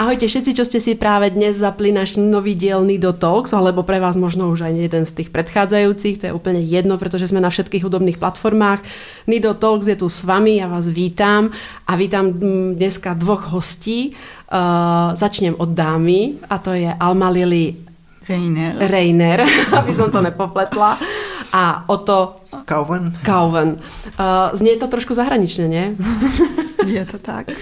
Ahojte všetci, čo ste si práve dnes zapli náš nový diel Nido Talks, alebo pre vás možno už aj jeden z tých predchádzajúcich, to je úplne jedno, pretože sme na všetkých hudobných platformách. Nido Talks je tu s vami, ja vás vítam a vítam dneska dvoch hostí. Uh, začnem od dámy a to je Alma Lily Reiner. Reiner, aby som to nepopletla. A o to... Kauven. Kauven. Uh, znie to trošku zahranične, nie? Je to tak.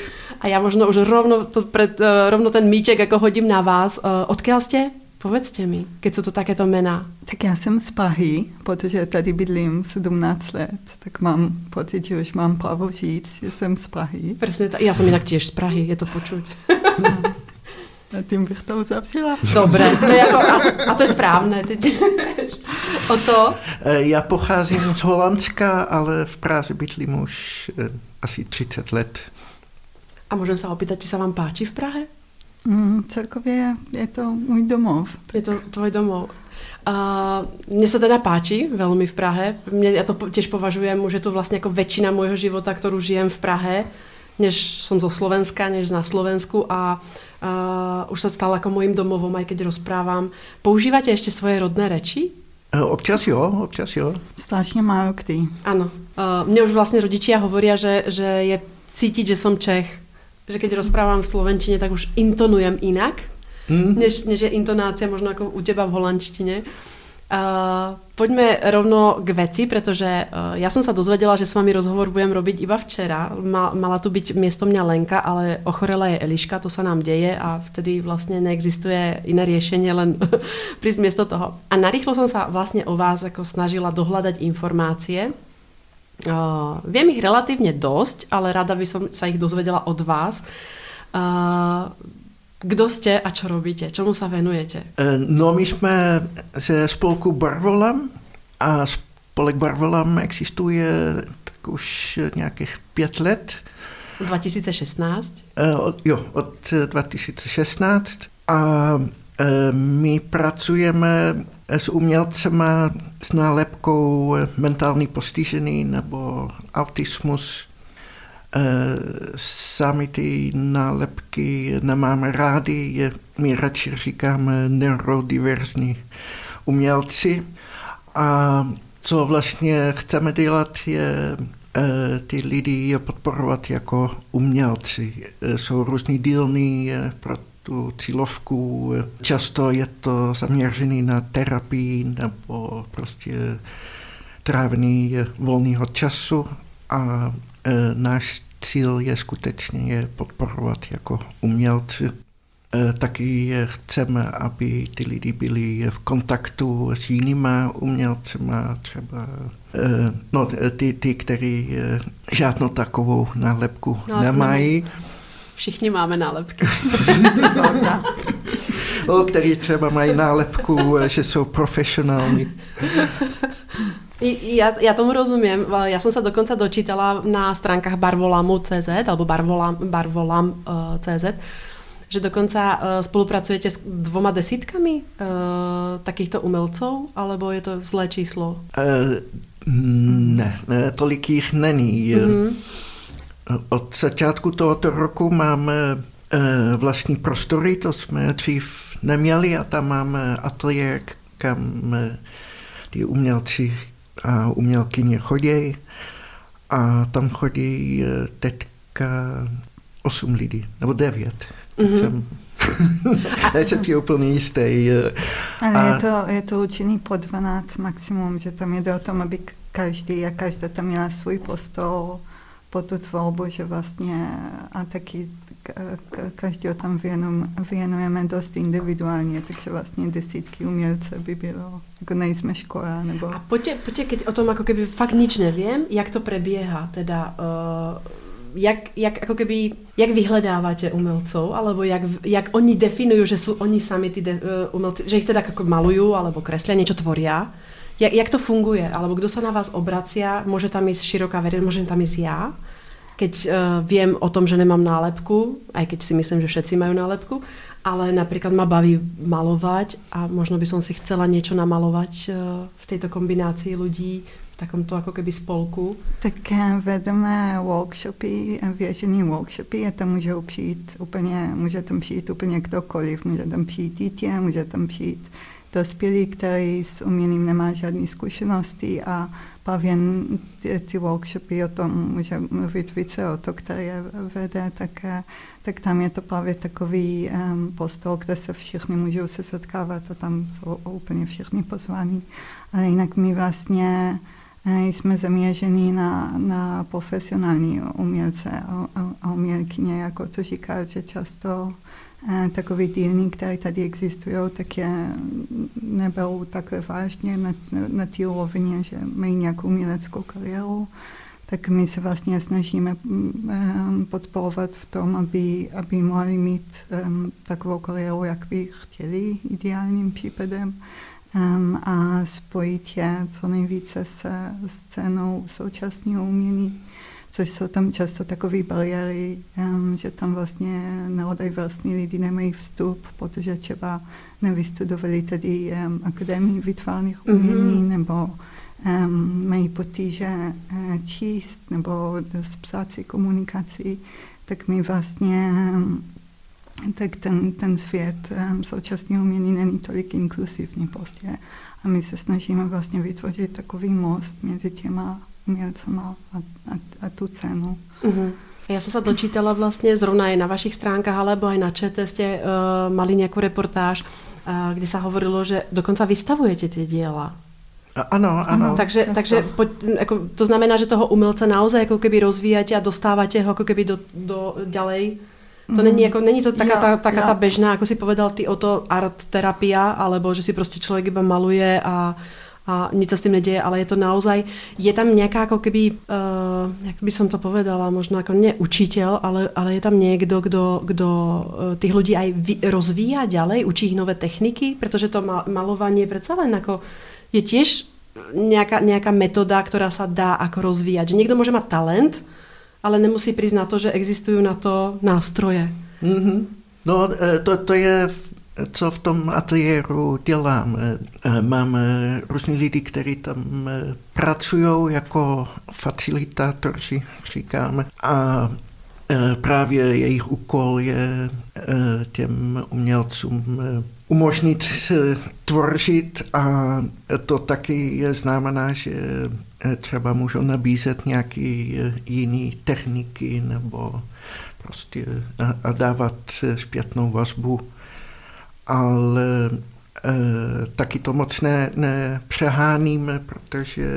A já možno už rovno, to pred, uh, rovno ten míček jako hodím na vás. Uh, odkiaľ jste? Povedzte mi, keď jsou to takéto jména. Tak já jsem z Prahy, protože tady bydlím 17 let, tak mám pocit, že už mám právo říct, že jsem z Prahy. Přesně tak. Já jsem jinak těž z Prahy, je to počuť. A tím bych to uzavřela. Dobré, to je jako, a, a to je správné. Teď. o to? Eh, já pocházím z Holandska, ale v Praze bydlím už asi 30 let. A můžeme se opýtat, či se vám páči v Prahe? Mm, celkově je to můj domov. Je to tvoj domov. Uh, mně se teda páči velmi v Prahe. Mě, já to těž považujem, že to vlastně jako většina mojho života, kterou žijem v Prahe, než jsem zo Slovenska, než na Slovensku a uh, už se stala jako mojím domovom, aj keď rozprávám. Používáte ještě svoje rodné reči? Eh, občas jo, občas jo. Strašně málo kdy. Ano. Uh, mně už vlastně rodičia hovoria, že, že je cítit, že jsem Čech že keď rozprávam v slovenčine, tak už intonujem inak, mm. než, než je intonácia možno ako u teba v holandštine. Uh, poďme rovno k veci, pretože uh, ja som sa dozvedela, že s vami rozhovor budem robiť iba včera. Ma, mala tu byť miesto mňa Lenka, ale ochorela je Eliška, to sa nám deje a vtedy vlastne neexistuje iné riešenie, len prísť miesto toho. A narýchlo som sa vlastne o vás ako snažila dohľadať informácie Uh, viem ich relatívne dosť, ale rada by som sa ich dozvedela od vás. Uh, kdo jste a co robíte? Čemu se venujete? No my jsme ze spolku Barvolam a spolek Barvolam existuje tak už nějakých pět let. 2016? Uh, jo, od 2016 a my pracujeme s umělcema s nálepkou mentální postižený nebo autismus. E, sami ty nálepky nemáme rádi, my radši říkáme neurodiverzní umělci. A co vlastně chceme dělat, je e, ty lidi podporovat jako umělci. E, jsou různý dílny pro tu cílovku. Často je to zaměřený na terapii nebo prostě trávení volného času a e, náš cíl je skutečně je podporovat jako umělci. E, taky chceme, aby ty lidi byli v kontaktu s jinými umělcima, třeba e, no, ty, ty, kteří žádnou takovou nálepku no, nemají. Ne Všichni máme nálepky. o, který třeba mají nálepku, že jsou profesionální. Já, já tomu rozumím. Já jsem se dokonce dočítala na stránkách barvolamu.cz alebo barvolam, barvolam.cz, že dokonce uh, spolupracujete s dvoma desítkami uh, takýchto umelců, alebo je to zlé číslo? Uh, ne, ne, tolik jich není. Mm-hmm. Od začátku tohoto roku máme eh, vlastní prostory, to jsme dřív neměli a tam máme ateliér, kam eh, ty umělci a umělkyně chodí a tam chodí eh, teďka 8 lidí, nebo 9. Mm-hmm. Jsem, nejsem ti úplně jistý. Ale a... je, to, je to určený po 12 maximum, že tam jde o tom, aby každý a každá tam měla svůj prostor po tu tvorbu, že vlastně a taky každého tam věnujeme dost individuálně, takže vlastně desítky umělce by bylo, jako nejsme škola. Nebo... A pojďte, pojďte keď o tom jako keby fakt nič nevím, jak to preběhá, teda uh, jak, jak, jako keby, jak vyhledáváte umelcov, alebo jak, jak oni definují, že jsou oni sami ty de, uh, umelci, že jich teda jako malují, alebo kreslia, něco tvoria, jak, jak to funguje? Alebo kdo se na vás obracia? Může tam jít široká verejnost, můžem tam jít já? keď uh, viem o tom, že nemám nálepku, aj keď si myslím, že všetci majú nálepku, ale napríklad ma baví malovať a možno by som si chcela niečo namalovať uh, v tejto kombinácii ľudí, v takomto ako keby spolku. Tak vedeme workshopy, věžený workshopy a tam můžou přijít úplně, může tam přijít úplně kdokoliv, může tam přijít dítě, může tam přijít dospělý, který s uměním nemá žádné zkušenosti a Pavien ty, ty workshopy o tom může mluvit více o to, které vede, tak, tak tam je to právě takový um, postol, kde se všichni můžou se setkávat a tam jsou úplně všichni pozvaní. Ale jinak my vlastně eh, jsme zaměření na, na profesionální umělce a, a, a umělkyně, jako to říká, že často Eh, takový dílní, které tady existují, tak je neberou takhle vážně na, na té úrovni, že mají nějakou uměleckou kariéru, tak my se vlastně snažíme um, podporovat v tom, aby, aby mohli mít um, takovou kariéru, jak by chtěli ideálním případem um, a spojit je co nejvíce se scénou současného umění což jsou tam často takové bariéry, um, že tam vlastně neodiverzní lidi nemají vstup, protože třeba nevystudovali tady um, akademii vytvarných umění, mm-hmm. nebo um, mají potíže uh, číst, nebo s psácí komunikací, tak my vlastně tak ten, ten svět um, současného umění není tolik inkluzivní prostě. A my se snažíme vlastně vytvořit takový most mezi těma umělcema a, a, a tu cenu. Uh-huh. Ja som sa dočítala vlastne, zrovna aj na vašich stránkach, alebo aj na čete ste uh, mali nejakú reportáž, uh, kde sa hovorilo, že dokonca vystavujete tie diela. Ano, ano. Takže, takže po, ako, to znamená, že toho umelca naozaj ako keby rozvíjate a dostávate ho ako keby do, do ďalej. To mm. není, ako, není to taká, ja, tá, taká ja. tá bežná, ako si povedal ty o to art terapia, alebo že si proste človek iba maluje a a nic sa s tým nedeje, ale je to naozaj, je tam nejaká ako keby, uh, jak by som to povedala, možno ako nie učiteľ, ale, ale je tam niekto, kto, kto uh, tých ľudí aj vy, rozvíja ďalej, učí ich nové techniky, pretože to mal, malovanie predsa len ako je tiež nejaká, nejaká metóda, ktorá sa dá ako rozvíjať. Že niekto môže mať talent, ale nemusí na to, že existujú na to nástroje. Mm-hmm. No e, to, to je co v tom ateliéru dělám. Mám různý lidi, kteří tam pracují jako facilitátoři, říkáme. A právě jejich úkol je těm umělcům umožnit tvořit a to taky znamená, že třeba můžou nabízet nějaké jiné techniky nebo prostě a dávat zpětnou vazbu ale e, taky to moc ne, nepřeháníme, protože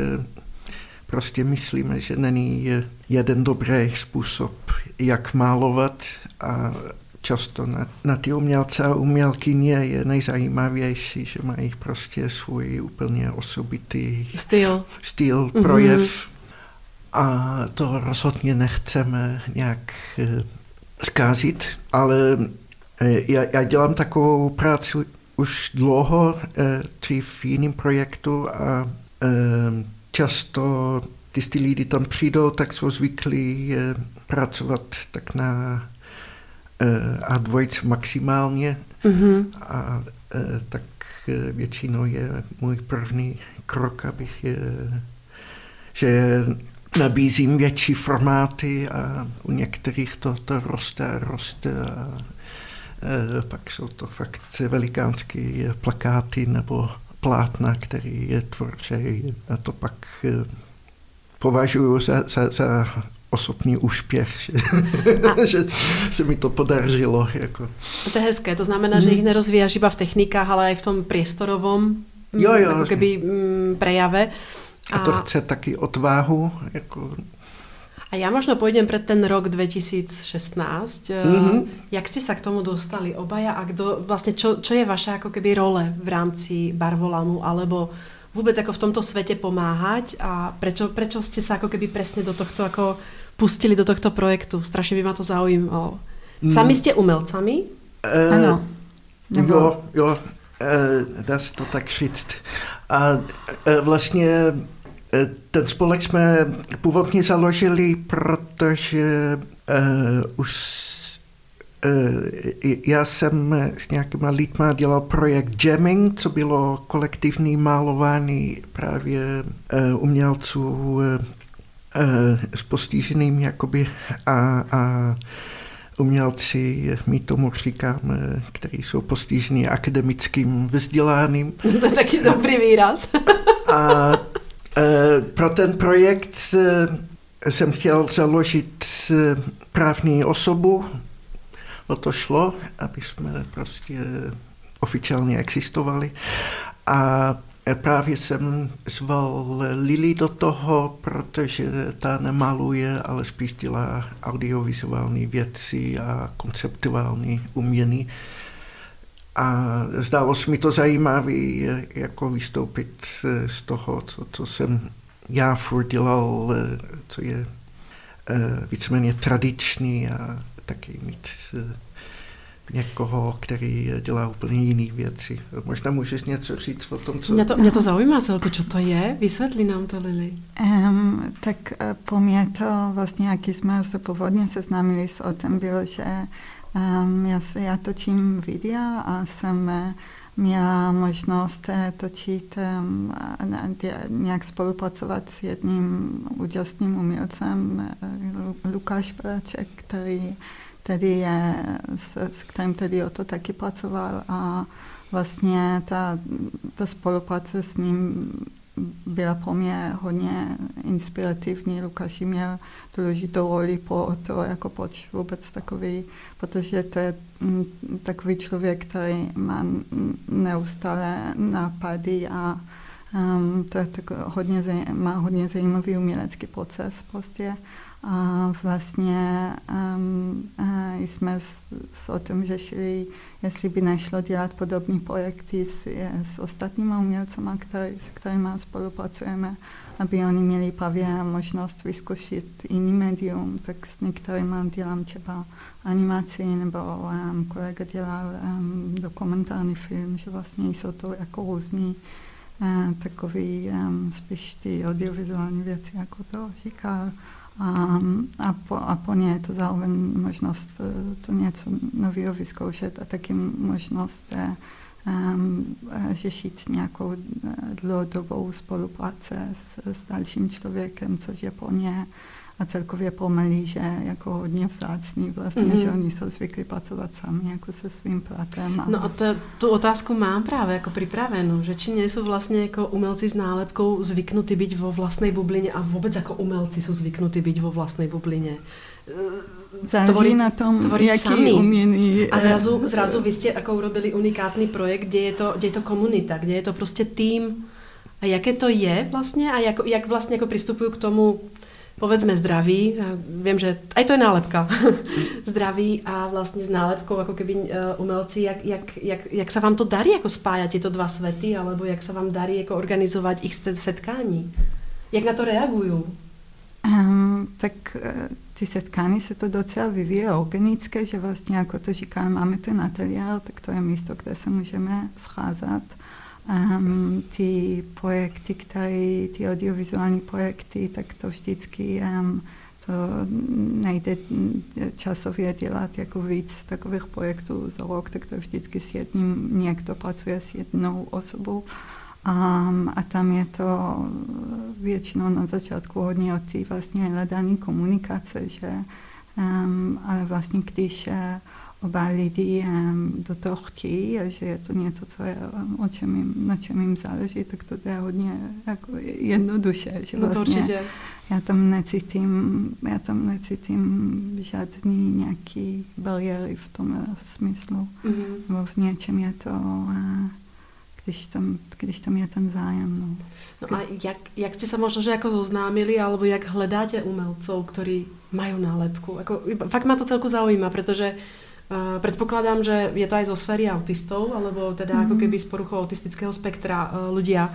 prostě myslíme, že není jeden dobrý způsob, jak málovat a často na, na ty umělce a umělkyně je nejzajímavější, že mají prostě svůj úplně osobitý styl, styl mm-hmm. projev a to rozhodně nechceme nějak e, zkázit, ale Eh, já, já dělám takovou práci už dlouho, či eh, v jiném projektu a eh, často když ty lidi tam přijdou, tak jsou zvyklí pracovat tak na a dvojic maximálně mm-hmm. a tak většinou je můj první krok, abych je, že nabízím větší formáty a u některých to, to roste a roste a Eh, pak jsou to fakt velikánské plakáty nebo plátna, který je tvoří a to pak eh, považuji za, za, za osobní úspěch, že, a... že se mi to podařilo. Jako. To je hezké, to znamená, hmm. že jich nerozvíjáš iba v technikách, ale i v tom priestorovom jo, jo. Jako keby, mm, prejave. A... a to chce taky odvahu, jako a ja možno pôjdem pred ten rok 2016. Mm-hmm. Jak ste sa k tomu dostali obaja a kdo, vlastne čo, čo je vaša ako keby role v rámci Barvolamu alebo vôbec ako v tomto svete pomáhať a prečo, prečo ste sa ako keby presne do tohto ako pustili do tohto projektu? Strašne by ma to zaujímalo. Mm. Sami ste umelcami? Uh, ano. Nebo... Jo, jo, uh, dá se to tak říct. A uh, vlastně ten spolek jsme původně založili, protože uh, už uh, já jsem s nějakýma lidma dělal projekt Jamming, co bylo kolektivní málování právě uh, umělců uh, s postiženým jakoby a, a umělci, my tomu říkáme, který jsou postižení akademickým vzděláním. To je taky dobrý výraz. a pro ten projekt e, jsem chtěl založit e, právní osobu. O to šlo, aby jsme prostě oficiálně existovali. A Právě jsem zval Lili do toho, protože ta nemaluje, ale spíš dělá audiovizuální věci a konceptuální umění. A zdálo se mi to zajímavé jako vystoupit z toho, co, co jsem já furt dělal, co je eh, víceméně tradiční a taky mít eh, někoho, který dělá úplně jiné věci. Možná můžeš něco říct o tom, co... Mě to, mě to zaujímá celku, co to je? Vysvětli nám to, Lili. Um, tak po mě to vlastně, jak jsme se původně seznámili s o tom, bylo, že um, já, se, já točím videa a jsem uh, měla možnost uh, točit um, nějak spolupracovat s jedním úžasným umělcem, Lukáš Praček, který tedy je, s, s kterým tedy o to taky pracoval a vlastně ta, ta spolupráce s ním byla pro mě hodně inspirativní. Lukáš měl důležitou roli po to, jako proč vůbec takový, protože to je mm, takový člověk, který má neustále nápady a um, to je tak hodně, má hodně zajímavý umělecký proces prostě. A vlastně um, a jsme s, s o tom řešili, jestli by nešlo dělat podobné projekty s, s ostatními umělcami, který, s kterými spolupracujeme, aby oni měli právě možnost vyzkoušet jiný médium, tak s některými dělám třeba animaci, nebo um, kolega dělal um, dokumentární film, že vlastně jsou to jako různý uh, takový um, spíš ty audiovizuální věci, jako to říkal. A, a, po, a po ně je to zároveň možnost eh, to něco nového vyzkoušet a taky možnost um, řešit nějakou dlouhodobou spolupráce s, s dalším člověkem, což je pro ně a celkově pomalý, že jako hodně vzácný vlastně, mm-hmm. že oni jsou zvyklí pracovat sami jako se svým platem. A... No a to, tu otázku mám právě jako připravenou, že či nejsou vlastně jako umelci s nálepkou zvyknutí být vo vlastnej bublině a vůbec jako umelci jsou zvyknutí být vo vlastnej bublině. Záleží tvoriť, na tom, jaký sami. umění. A zrazu, zrazu vy jste jako urobili unikátní projekt, kde je, to, kde je to komunita, kde je to prostě tým. A jaké to je vlastně a jak, jak vlastně jako přistupují k tomu povedzme zdraví, viem, že aj to je nálepka, zdraví a vlastne s nálepkou ako keby uh, umelci, jak, jak, jak, jak sa vám to darí ako spájať tieto dva svety, alebo jak sa vám darí ako organizovať ich setkání? Jak na to reagují? Um, tak uh, ty setkání se to docela vyvíje organické, že vlastně, jako to říkám, máme ten ateliér, tak to je místo, kde se můžeme scházet um, ty projekty, které, ty audiovizuální projekty, tak to vždycky um, to nejde časově dělat jako víc takových projektů za rok, tak to vždycky s jedním, někdo pracuje s jednou osobou. Um, a tam je to většinou na začátku hodně o té vlastně hledání komunikace, že um, ale vlastně když oba lidi do toho chtějí a že je to něco, co je, o čem jim, na čem jim záleží, tak to je hodně jako jednoduše. Že no vlastně určitě. Já tam necítím, já tam necítím žádný nějaký bariéry v tom smyslu. Mm-hmm. Nebo v něčem je to, když tam, když tam je ten zájem. No. No a jak, jak jste se možno že jako zoznámili, alebo jak hledáte umelcov, ktorí majú nálepku? Ako, fakt ma to celku zaujíma, protože Uh, predpokladám, že je to aj zo sféry autistov, alebo teda mm-hmm. ako mhm. keby z poruchou autistického spektra uh, ľudia,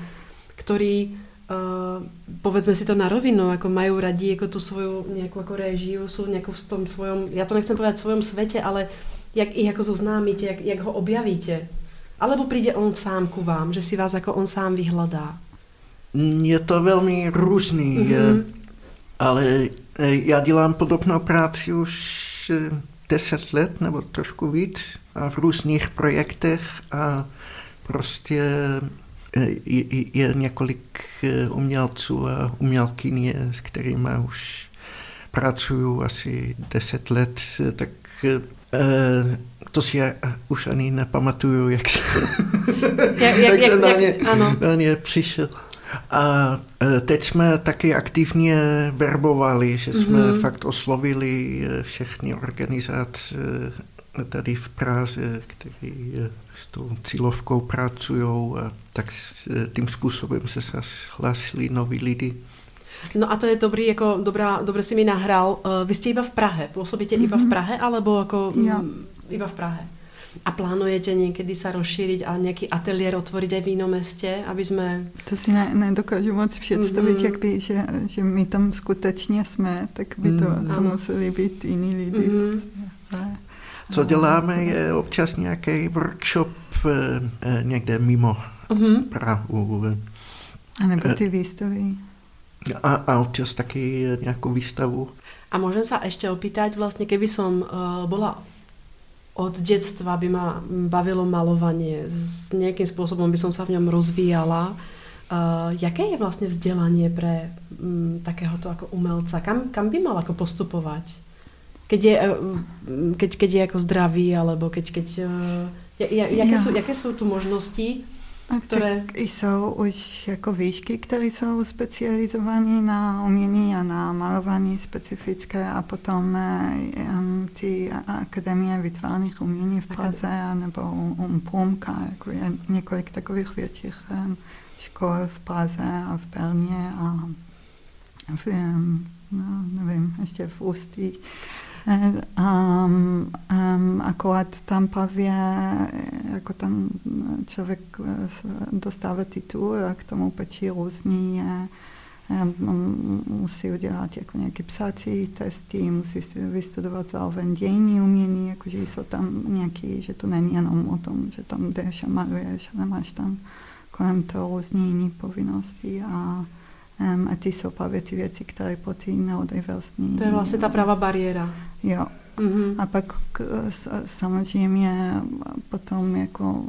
ktorí uh, povedzme si to na rovinu, ako majú radi ako tú svoju nejakú ako réžiu, sú nejakú v tom svojom, ja to nechcem povedať v svojom svete, ale jak ich ako zoznámite, jak, jak ho objavíte. Alebo príde on sám ku vám, že si vás ako on sám vyhľadá. Je to velmi různý, mm-hmm. ale já dělám podobnou práci už deset let nebo trošku víc a v různých projektech a prostě je, je několik umělců a umělkyně, s kterými už pracuju asi deset let, tak to si já už ani nepamatuju, jak, se, jak, jak, jak, na, ně, ano. na ně přišel. A teď jsme taky aktivně verbovali, že jsme mm-hmm. fakt oslovili všechny organizace tady v Praze, které s tou cílovkou pracují a tak tím způsobem se hlásili noví lidi. No a to je dobrý, jako dobrá, dobře si mi nahrál. Vy jste iba v Prahe, působíte mm-hmm. iba v. Prahe, alebo jako ja. iba v Prahe? A plánujete někdy se rozšířit a nějaký ateliér otvorit i v jiném městě, aby jsme... To si ne, nedokážu moc představit, mm-hmm. jak by, že, že my tam skutečně jsme, tak by to, mm. to museli být jiní lidi. Mm-hmm. Co děláme, je občas nějaký workshop eh, někde mimo mm-hmm. Prahu. A nebo ty výstavy. A, a občas taky nějakou výstavu. A můžem se ještě opýtať, vlastně, keby som uh, bola od dětstva by ma bavilo malovanie. S nějakým způsobem by som sa v něm rozvíjala. Uh, jaké je vlastně vzdělání pre um, takéhoto jako umelca? Kam, kam by mal jako postupovat? Keď je, uh, keď, keď je jako zdravý, alebo keď, keď uh, jaké, jsou, jaké jsou tu možnosti které... Tak jsou už jako výšky, které jsou specializované na umění a na malování specifické a potom um, ty akademie vytvarných umění v Praze nebo um, Průmka, jako je několik takových větších um, škol v Praze a v Berně a v, um, no, nevím, ještě v Ústí. Um, um, akorát tam právě, jako tam člověk dostává titul a k tomu patří různý musí udělat jako nějaké psací testy, musí si vystudovat zároveň dějní umění, jakože jsou tam nějaký, že to není jenom o tom, že tam jdeš a maluješ, ale máš tam kolem toho různé jiné povinnosti a Um, a ty jsou právě ty věci, které po ty neodiverzní. To je vlastně ta pravá bariéra. Jo. Mm-hmm. A pak samozřejmě potom jako,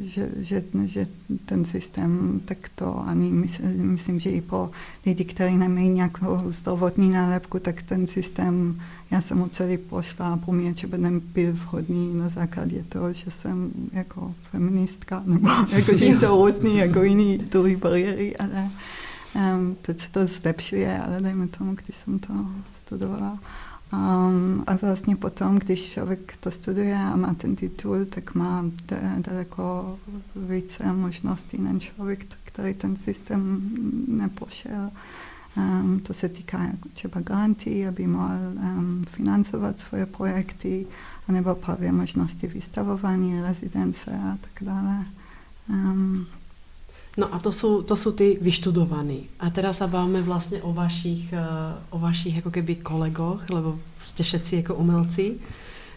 že, že, že ten systém, tak to ani myslím, myslím, že i po lidi, kteří nemají nějakou zdravotní nálepku, tak ten systém, já jsem mu celý pošla a mě, že by nebyl vhodný na základě toho, že jsem jako feministka, nebo jako, že jsou různý jako jiný druhý bariéry, ale Um, teď se to zlepšuje, ale dejme tomu, když jsem to studovala. Um, a vlastně potom, když člověk to studuje a má ten titul, tak má daleko více možností než člověk, který ten systém nepošel. Um, to se týká třeba garantí, aby mohl um, financovat svoje projekty, anebo právě možnosti vystavování, rezidence a tak dále. Um, No a to jsou, to jsou ty vyštudovaní. A teraz se bavíme vlastně o vašich, eh, o vašich jako keby kolegoch, lebo jste všetci jako umelci.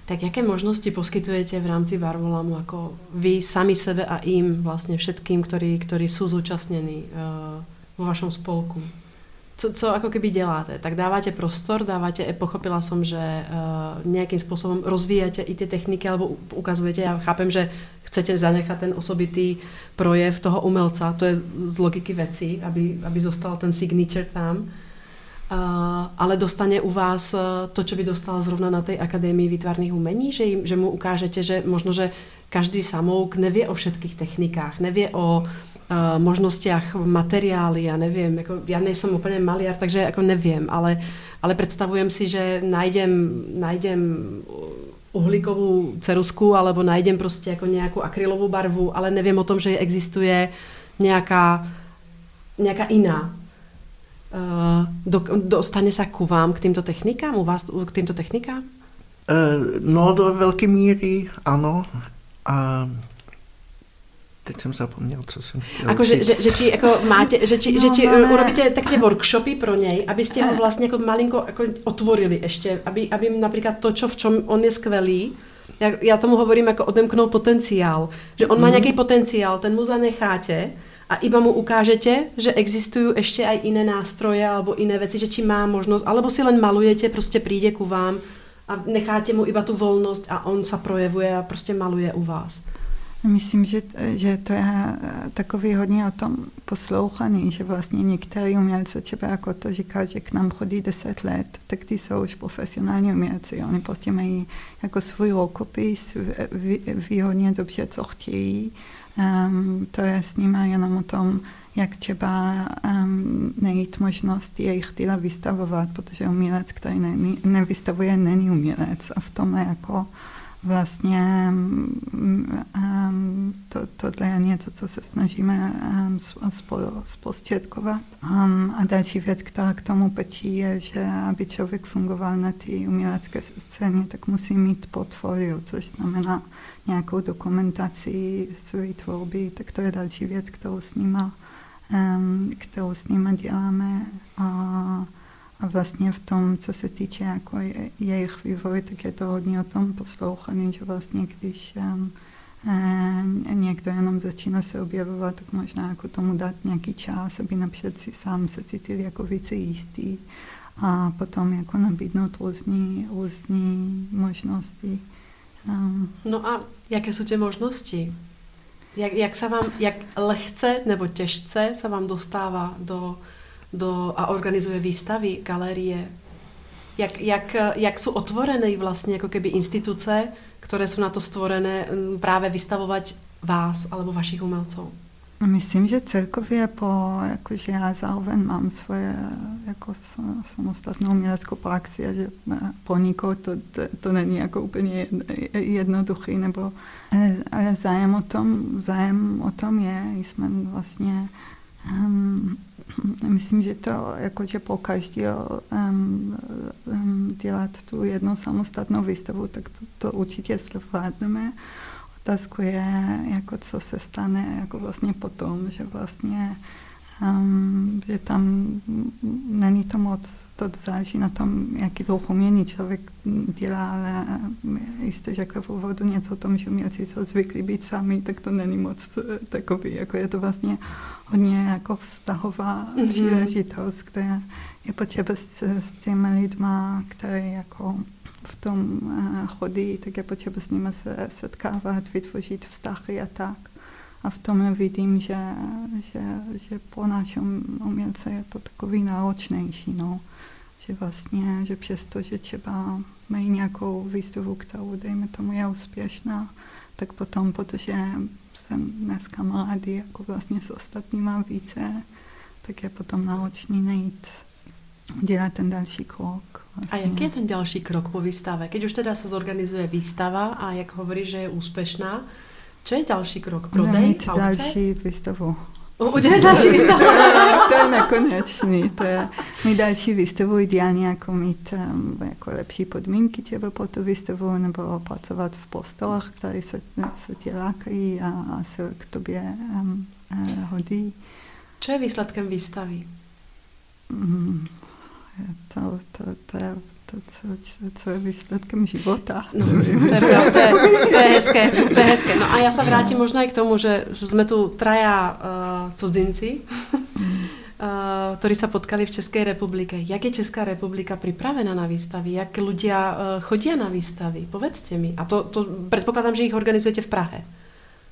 Tak jaké možnosti poskytujete v rámci Barvolamu jako vy sami sebe a im vlastně všetkým, ktorí jsou zúčastnění uh, vo vašom spolku? Co, co jako keby děláte? Tak dáváte prostor, dáváte, eh, pochopila jsem, že uh, nějakým způsobem rozvíjete i ty techniky, alebo ukazujete, já chápem, že chcete zanechat ten osobitý projev toho umelca, to je z logiky věcí, aby, aby zostal ten signature tam, Uh, ale dostane u vás uh, to, co by dostal zrovna na té akadémii výtvarných umení, že, jim, že mu ukážete, že možno, že každý samouk nevě o všetkých technikách, nevě o možnostiach materiály, já nevím, jako, já nejsem úplně maliar, takže jako nevím, ale, ale představujem si, že najdem, najdem uhlíkovou cerusku, alebo najdem prostě jako nějakou akrylovou barvu, ale nevím o tom, že existuje nějaká, nějaká jiná. Do, dostane se ku vám, k týmto technikám, u vás k týmto technikám? Uh, no, do velké míry ano. A teď jsem zapomněl, co jsem chtěl Ako, že, že, že, či jako máte, že či, no, že či máme... urobíte také workshopy pro něj, abyste ho vlastně jako malinko jako otvorili ještě, aby, aby například to, čo, v čom on je skvělý, já, já tomu hovorím jako odemknout potenciál, že on má mm. nějaký potenciál, ten mu zanecháte a iba mu ukážete, že existujú ešte aj iné nástroje alebo iné veci, že či má možnosť, alebo si len malujete, prostě príde ku vám a necháte mu iba tu volnosť a on sa projevuje a prostě maluje u vás. Myslím, že, že to je takový hodně o tom poslouchaný, že vlastně některý umělci, třeba jako to říká, že k nám chodí deset let, tak ty jsou už profesionální umělci. Oni prostě mají jako svůj rukopis, ví, ví hodně dobře, co chtějí. Um, to je s nimi jenom o tom, jak třeba um, najít možnost jejich díla vystavovat, protože umělec, který ne, nevystavuje, není umělec a v tom je jako vlastně um, to, tohle je něco, co se snažíme um, zprostředkovat. Um, a další věc, která k tomu pečí, je, že aby člověk fungoval na té umělecké scéně, tak musí mít portfolio, což znamená nějakou dokumentaci své tvorby, tak to je další věc, kterou s nima, um, kterou s nima děláme. A, a vlastně v tom, co se týče jako jejich vývoje, tak je to hodně o tom poslouchaný, že vlastně když um, někdo jenom začíná se objevovat, tak možná jako tomu dát nějaký čas, aby napřed si sám se cítil jako více jistý a potom jako nabídnout různé různý možnosti. No a jaké jsou ty možnosti? Jak, jak se vám, jak lehce nebo těžce se vám dostává do do, a organizuje výstavy, galerie. Jak, jak, jak jsou otvorené vlastně jako keby instituce, které jsou na to stvorené právě vystavovat vás alebo vašich umělců? Myslím, že celkově po, jakože já zároveň mám svoje jako samostatnou uměleckou praxi a že po nikoho to, to, to není jako úplně jednoduchý, nebo, ale, ale zájem o tom, zájem o tom je, jsme vlastně um, myslím, že to jakože po každý um, um, dělat tu jednu samostatnou výstavu, tak to, to určitě zvládneme. Otázku je, jako co se stane jako vlastně potom, že vlastně um, že tam není to moc, to záží na tom, jaký druh umění člověk dělá, ale jste řekl v úvodu něco o tom, že umělci jsou zvyklí být sami, tak to není moc takový, jako je to vlastně hodně jako vztahová mm-hmm. příležitost, kde je potřeba s, s těmi lidma, které jako v tom uh, chodí, tak je potřeba s nimi se setkávat, vytvořit vztahy a tak. A v tom vidím, že, že, že po našem umělce je to takový náročnější, no. Že vlastně, že přesto, že třeba mají nějakou výstavu, kterou, dejme tomu, je úspěšná, tak potom, protože jsem dneska mladý, jako vlastně s ostatníma více, tak je potom náročný najít, dělat ten další krok. Vlastně. A jaký je ten další krok po výstave? Keď už teda se zorganizuje výstava a jak hovorí, že je úspěšná, co je další krok? Prodej? Mít další výstavu. Udělat další výstavu. to je nekonečný. To je mít další výstavu ideálně jako mít um, jako lepší podmínky třeba po tu výstavu nebo pracovat v postorách, které se, se tě lákají a, a se k tobě um, uh, hodí. Co je výsledkem výstavy? Mm, to, to, to je to, co, co je výsledkem života. No, to, je, to, je, to je hezké, to je hezké. No a já se vrátím možná i k tomu, že, že jsme tu traja uh, cudzinci, uh, ktorí sa potkali v České republike. Jak je Česká republika připravena na výstavy? Jak ľudia uh, chodí na výstavy? Povedzte mi. A to, to předpokládám, že ich organizujete v Prahe.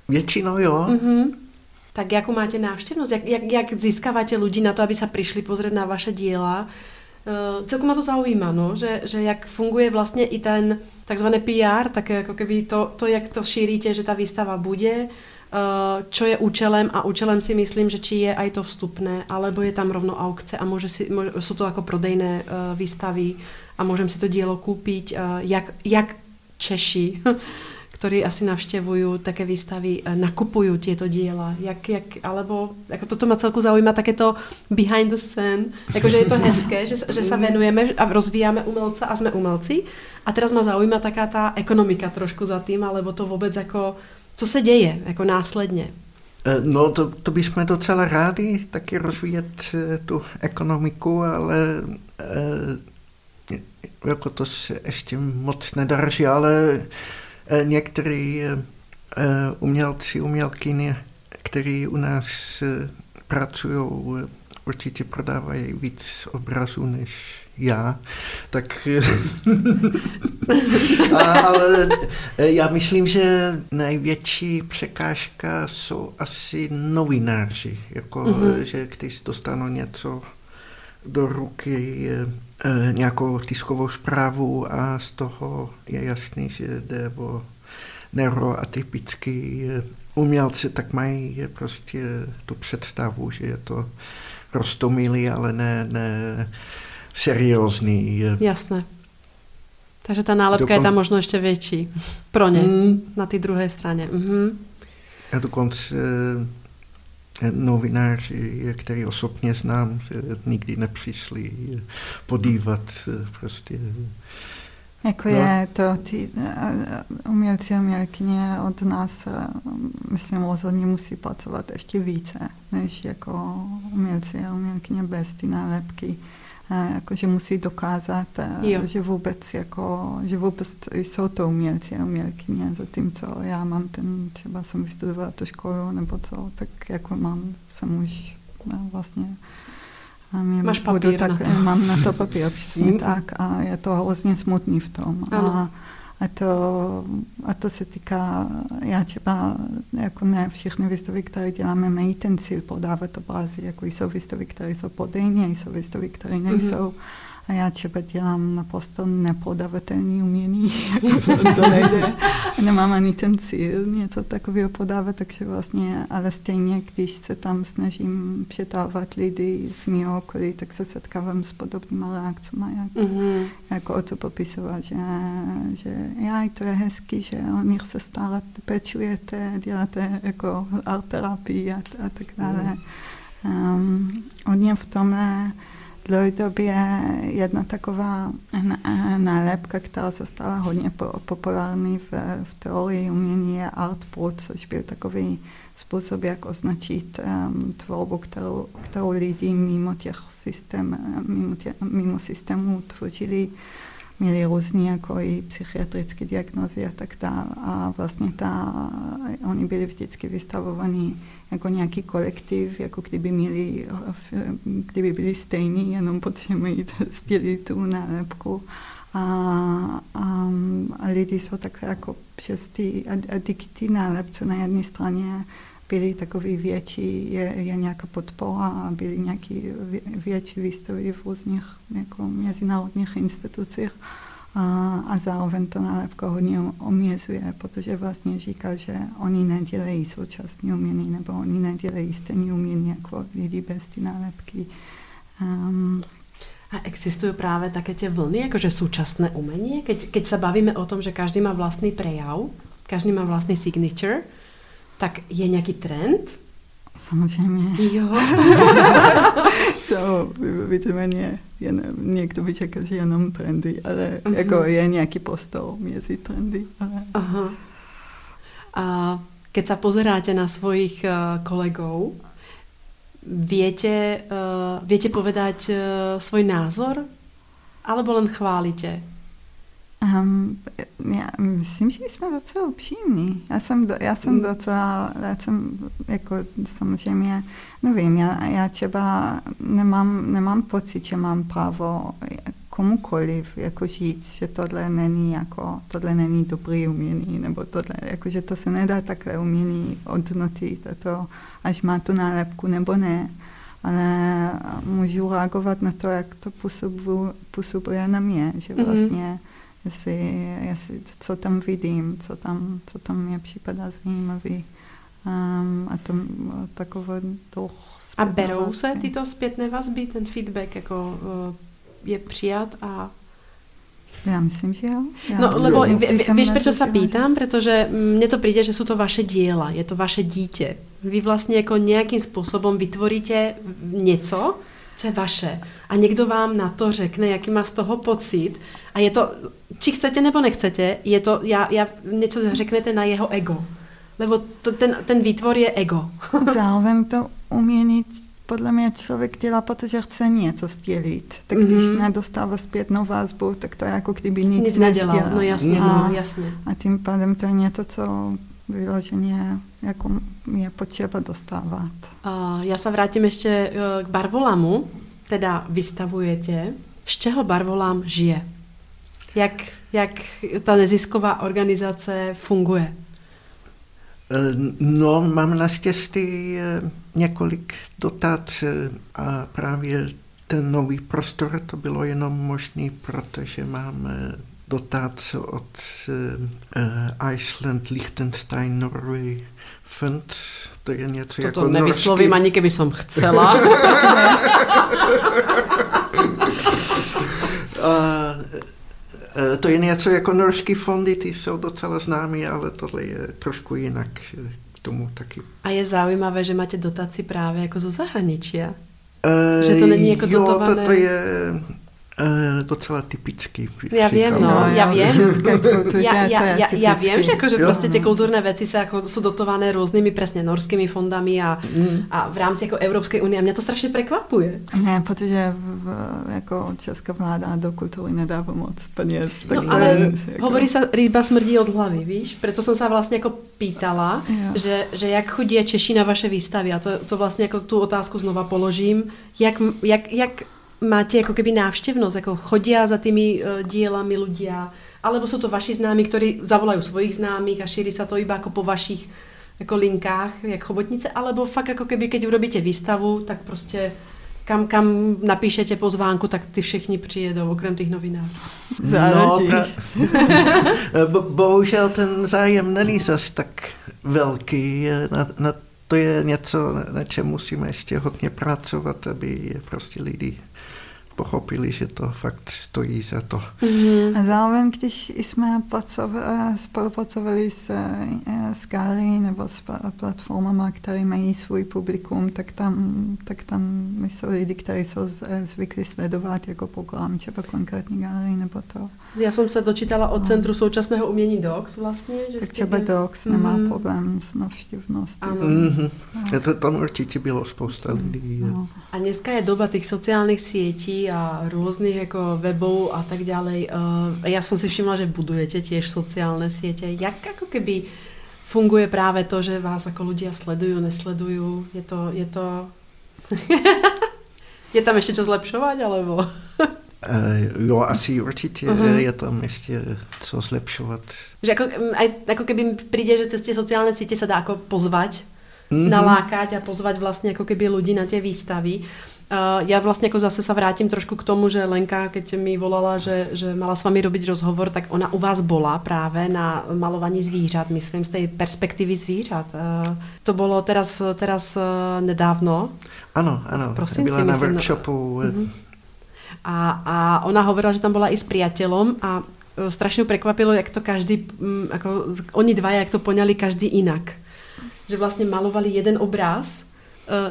Většinou jo. Uh-huh. Tak jakou máte návštěvnost? Jak, jak, jak získáváte lidi na to, aby se přišli pozrieť na vaše díla? Uh, celkom ma to zaujíma, no, že, že jak funguje vlastně i ten takzvaný PR, tak jako keby to, to, jak to šíríte, že ta výstava bude, uh, čo je účelem a účelem si myslím, že či je aj to vstupné, alebo je tam rovno aukce a může si, může, jsou to jako prodejné uh, výstavy a můžem si to dílo koupit, uh, jak, jak Češi ktorí asi navštěvují také výstavy, eh, nakupují tieto díla, jak, jak, alebo jako toto ma celku zaujíma takéto behind the scene, jakože je to hezké, že, že se venujeme a rozvíjáme umelce a jsme umelci. A teraz ma zaujíma taká ta ekonomika trošku za tým, alebo to vůbec jako, co se děje jako následně. Eh, no, to, to bychom docela rádi taky rozvíjet eh, tu ekonomiku, ale jako to se ještě moc nedaří, ale některý eh, eh, umělci, umělkyně, kteří u nás eh, pracují, určitě prodávají víc obrazů než já, tak ale já myslím, že největší překážka jsou asi novináři, jako, mm-hmm. že když dostanou něco do ruky, nějakou tiskovou zprávu a z toho je jasný, že jde o neuroatypický umělci, tak mají prostě tu představu, že je to rostomilý, ale ne, ne seriózní. Jasné. Takže ta nálepka Dokon... je tam možno ještě větší pro ně mm. na té druhé straně. Mm-hmm. A dokonce eh, novináři, který osobně znám, nikdy nepřišli podívat eh, prostě jako no. je to ty eh, umělci a umělkyně od nás, myslím, rozhodně musí pracovat ještě více, než jako umělci a umělkyně bez ty nálepky jako, že musí dokázat, jo. že vůbec, jako, že vůbec jsou to umělci a umělkyně, zatímco já mám ten, třeba jsem vystudovala tu školu nebo co, tak jako mám, jsem už no, vlastně mě Máš papír budu, tak, na to. Mám na to papír, přesně tak a je to hrozně smutný v tom. A, a to, a to se týká, já třeba, jako ne všechny výstavy, které děláme, mají ten cíl podávat obrazy, jako jsou výstavy, které jsou podejně, jsou výstavy, které nejsou. Mm-hmm. A já třeba dělám naprosto nepodavatelný umění, to nejde. Nemám ani ten cíl něco takového podávat, takže vlastně, ale stejně, když se tam snažím přetávat lidi z mého okolí, tak se setkávám s podobnými reakcemi, jak, mm-hmm. jako o to popisovat, že, že já, to je hezký, že o nich se stále pečujete, děláte jako art terapii a, a tak dále. Mm. Um, hodně v tomhle dlouhodobě jedna taková nálepka, která se stala hodně populární v, v teorii umění je Artbrut, což byl takový způsob, jak označit um, tvorbu, kterou, kterou lidi mimo těch systém, mimo, tě, mimo systému tvořili měli různé jako i psychiatrické diagnozy a tak dále. A vlastně ta, oni byli vždycky vystavovaní jako nějaký kolektiv, jako kdyby měli, kdyby byli stejní, jenom potřebují sdělit tu nálepku. A, a, a lidi jsou takhle jako přes ty, a, a díky ty nálepce na jedné straně byly takový větší, je, je nějaká podpora a byly nějaké větší výstavy v různých jako mezinárodních institucích a, a zároveň to nálepka hodně omězuje, protože vlastně říká, že oni nedělají současné umění nebo oni nedělají stejné umění jako lidi bez ty nálepky. Um, a existují právě také tě vlny, jakože současné umění? Keď, keď se bavíme o tom, že každý má vlastní prejav, každý má vlastní signature, tak je nějaký trend? Samozřejmě. Jo. so, víceméně jen, někdo by čekal, že jenom trendy, ale uh-huh. jako je nějaký postor mezi trendy. Ale... Aha. A keď sa pozeráte na svojich uh, kolegov, viete, uh, viete povedať uh, svoj názor? Alebo len chválite? Um, já myslím, že jsme docela upřímní. Já jsem, do, já jsem mm. docela, já jsem jako samozřejmě, nevím, já, já třeba nemám, nemám pocit, že mám právo komukoliv jako říct, že tohle není jako, tohle není dobrý umění, nebo tohle, jako, že to se nedá takhle umění odnotit, a to, až má tu nálepku nebo ne. Ale můžu reagovat na to, jak to působuje na mě, že mhm. vlastně mm-hmm jestli, jestli, co tam vidím, co tam, co tam mě připadá zajímavý. Um, a to takové to A berou vazby. se tyto zpětné vazby, ten feedback jako uh, je přijat a já myslím, že jo. Já no, lebo jo, víš, proč se pýtam? Protože mně to přijde, že jsou to vaše díla, je to vaše dítě. Vy vlastně jako nějakým způsobem vytvoríte něco, co je vaše. A někdo vám na to řekne, jaký má z toho pocit. A je to, či chcete nebo nechcete, je to, já, já něco řeknete na jeho ego. Lebo to, ten, ten výtvor je ego. Zároveň to umění podle mě člověk dělá, protože chce něco sdělit. Tak když mm-hmm. nedostává zpětnou vazbu, tak to je jako kdyby nic, nic nedělal. No jasně, a, no, jasně. A tím pádem to je něco, co vyloženě jako je potřeba dostávat. Uh, já se vrátím ještě uh, k barvolamu, teda vystavujete. Z čeho barvolám žije? Jak, jak ta nezisková organizace funguje? No, mám naštěstí několik dotací a právě ten nový prostor to bylo jenom možný, protože máme dotace od uh, Iceland, Liechtenstein, Norway, Fund. To je něco Toto jako nevyslovím norský... ani keby som chcela. a, to je něco jako norský fondy, ty jsou docela známí, ale tohle je trošku jinak k tomu taky. A je zaujímavé, že máte dotaci právě jako zo zahraničí. Že to není jako jo, dotované? To, to je Uh, docela typický. Já vím, no, no já, vím. Kultuře, já, já, já, já vím, že, jako, že jo. prostě ty kulturné věci se jako, jsou dotované různými přesně norskými fondami a, mm. a v rámci jako Evropské unie. A mě to strašně překvapuje. Ne, protože v, jako česká vláda do kultury nedává moc peněz. No, ale jako... hovorí se, ryba smrdí od hlavy, víš? Proto jsem se vlastně jako pýtala, že, že jak chodí Češi na vaše výstavy. A to, to vlastně jako tu otázku znova položím. Jak, jak, jak máte jako keby návštěvnost, jako chodí za tými uh, dílami ľudia, alebo jsou to vaši známí, kteří zavolají svojich známých a šíří se to iba jako po vašich jako linkách, jak chobotnice, alebo fakt jako keby, keď urobíte výstavu, tak prostě kam, kam napíšete pozvánku, tak ty všichni přijedou, okrem těch novinářů. No, Bo, bohužel ten zájem není zas tak velký na, na to je něco, na čem musíme ještě hodně pracovat, aby prostě lidi pochopili, že to fakt stojí za to. Mm-hmm. A zároveň, když jsme spolupracovali s, eh, s Galerí nebo s platformami, které mají svůj publikum, tak tam, tak tam jsou lidi, kteří jsou zvyklí sledovat jako program, třeba konkrétní galerii nebo to. Já jsem se dočítala od no. Centru současného umění DOX vlastně. Že tak třeba jste... DOX mm-hmm. nemá problém s navštěvností. Mm-hmm. No. To, tam určitě bylo spousta lidí. No. A dneska je doba těch sociálních sítí a různých jako webů a tak dále. Eh, já jsem si všimla, že budujete těž sociální sítě. Jak jako keby funguje právě to, že vás jako ľudia sledují, nesledují? Je to, je to... je tam ještě co zlepšovat, alebo... Uh, jo, asi určitě uh-huh. je tam ještě co zlepšovat. Že jako, aj, jako keby přijde, že cez tie sociálne siete sa dá jako pozvať, mm-hmm. nalákať a pozvať vlastně jako keby lidi na tie výstavy. Uh, já vlastně jako zase se vrátím trošku k tomu, že Lenka, keď mi volala, že, že mala s vami robiť rozhovor, tak ona u vás bola právě na malovaní zvířat, myslím z té perspektivy zvířat. Uh, to bylo teraz, teraz uh, nedávno. Ano, ano. Prosím, byla na workshopu. Uh-huh. A, a ona hovorila, že tam byla i s priateľom a strašně překvapilo, jak to každý, jako, oni dva, jak to poňali každý jinak. Že vlastně malovali jeden obraz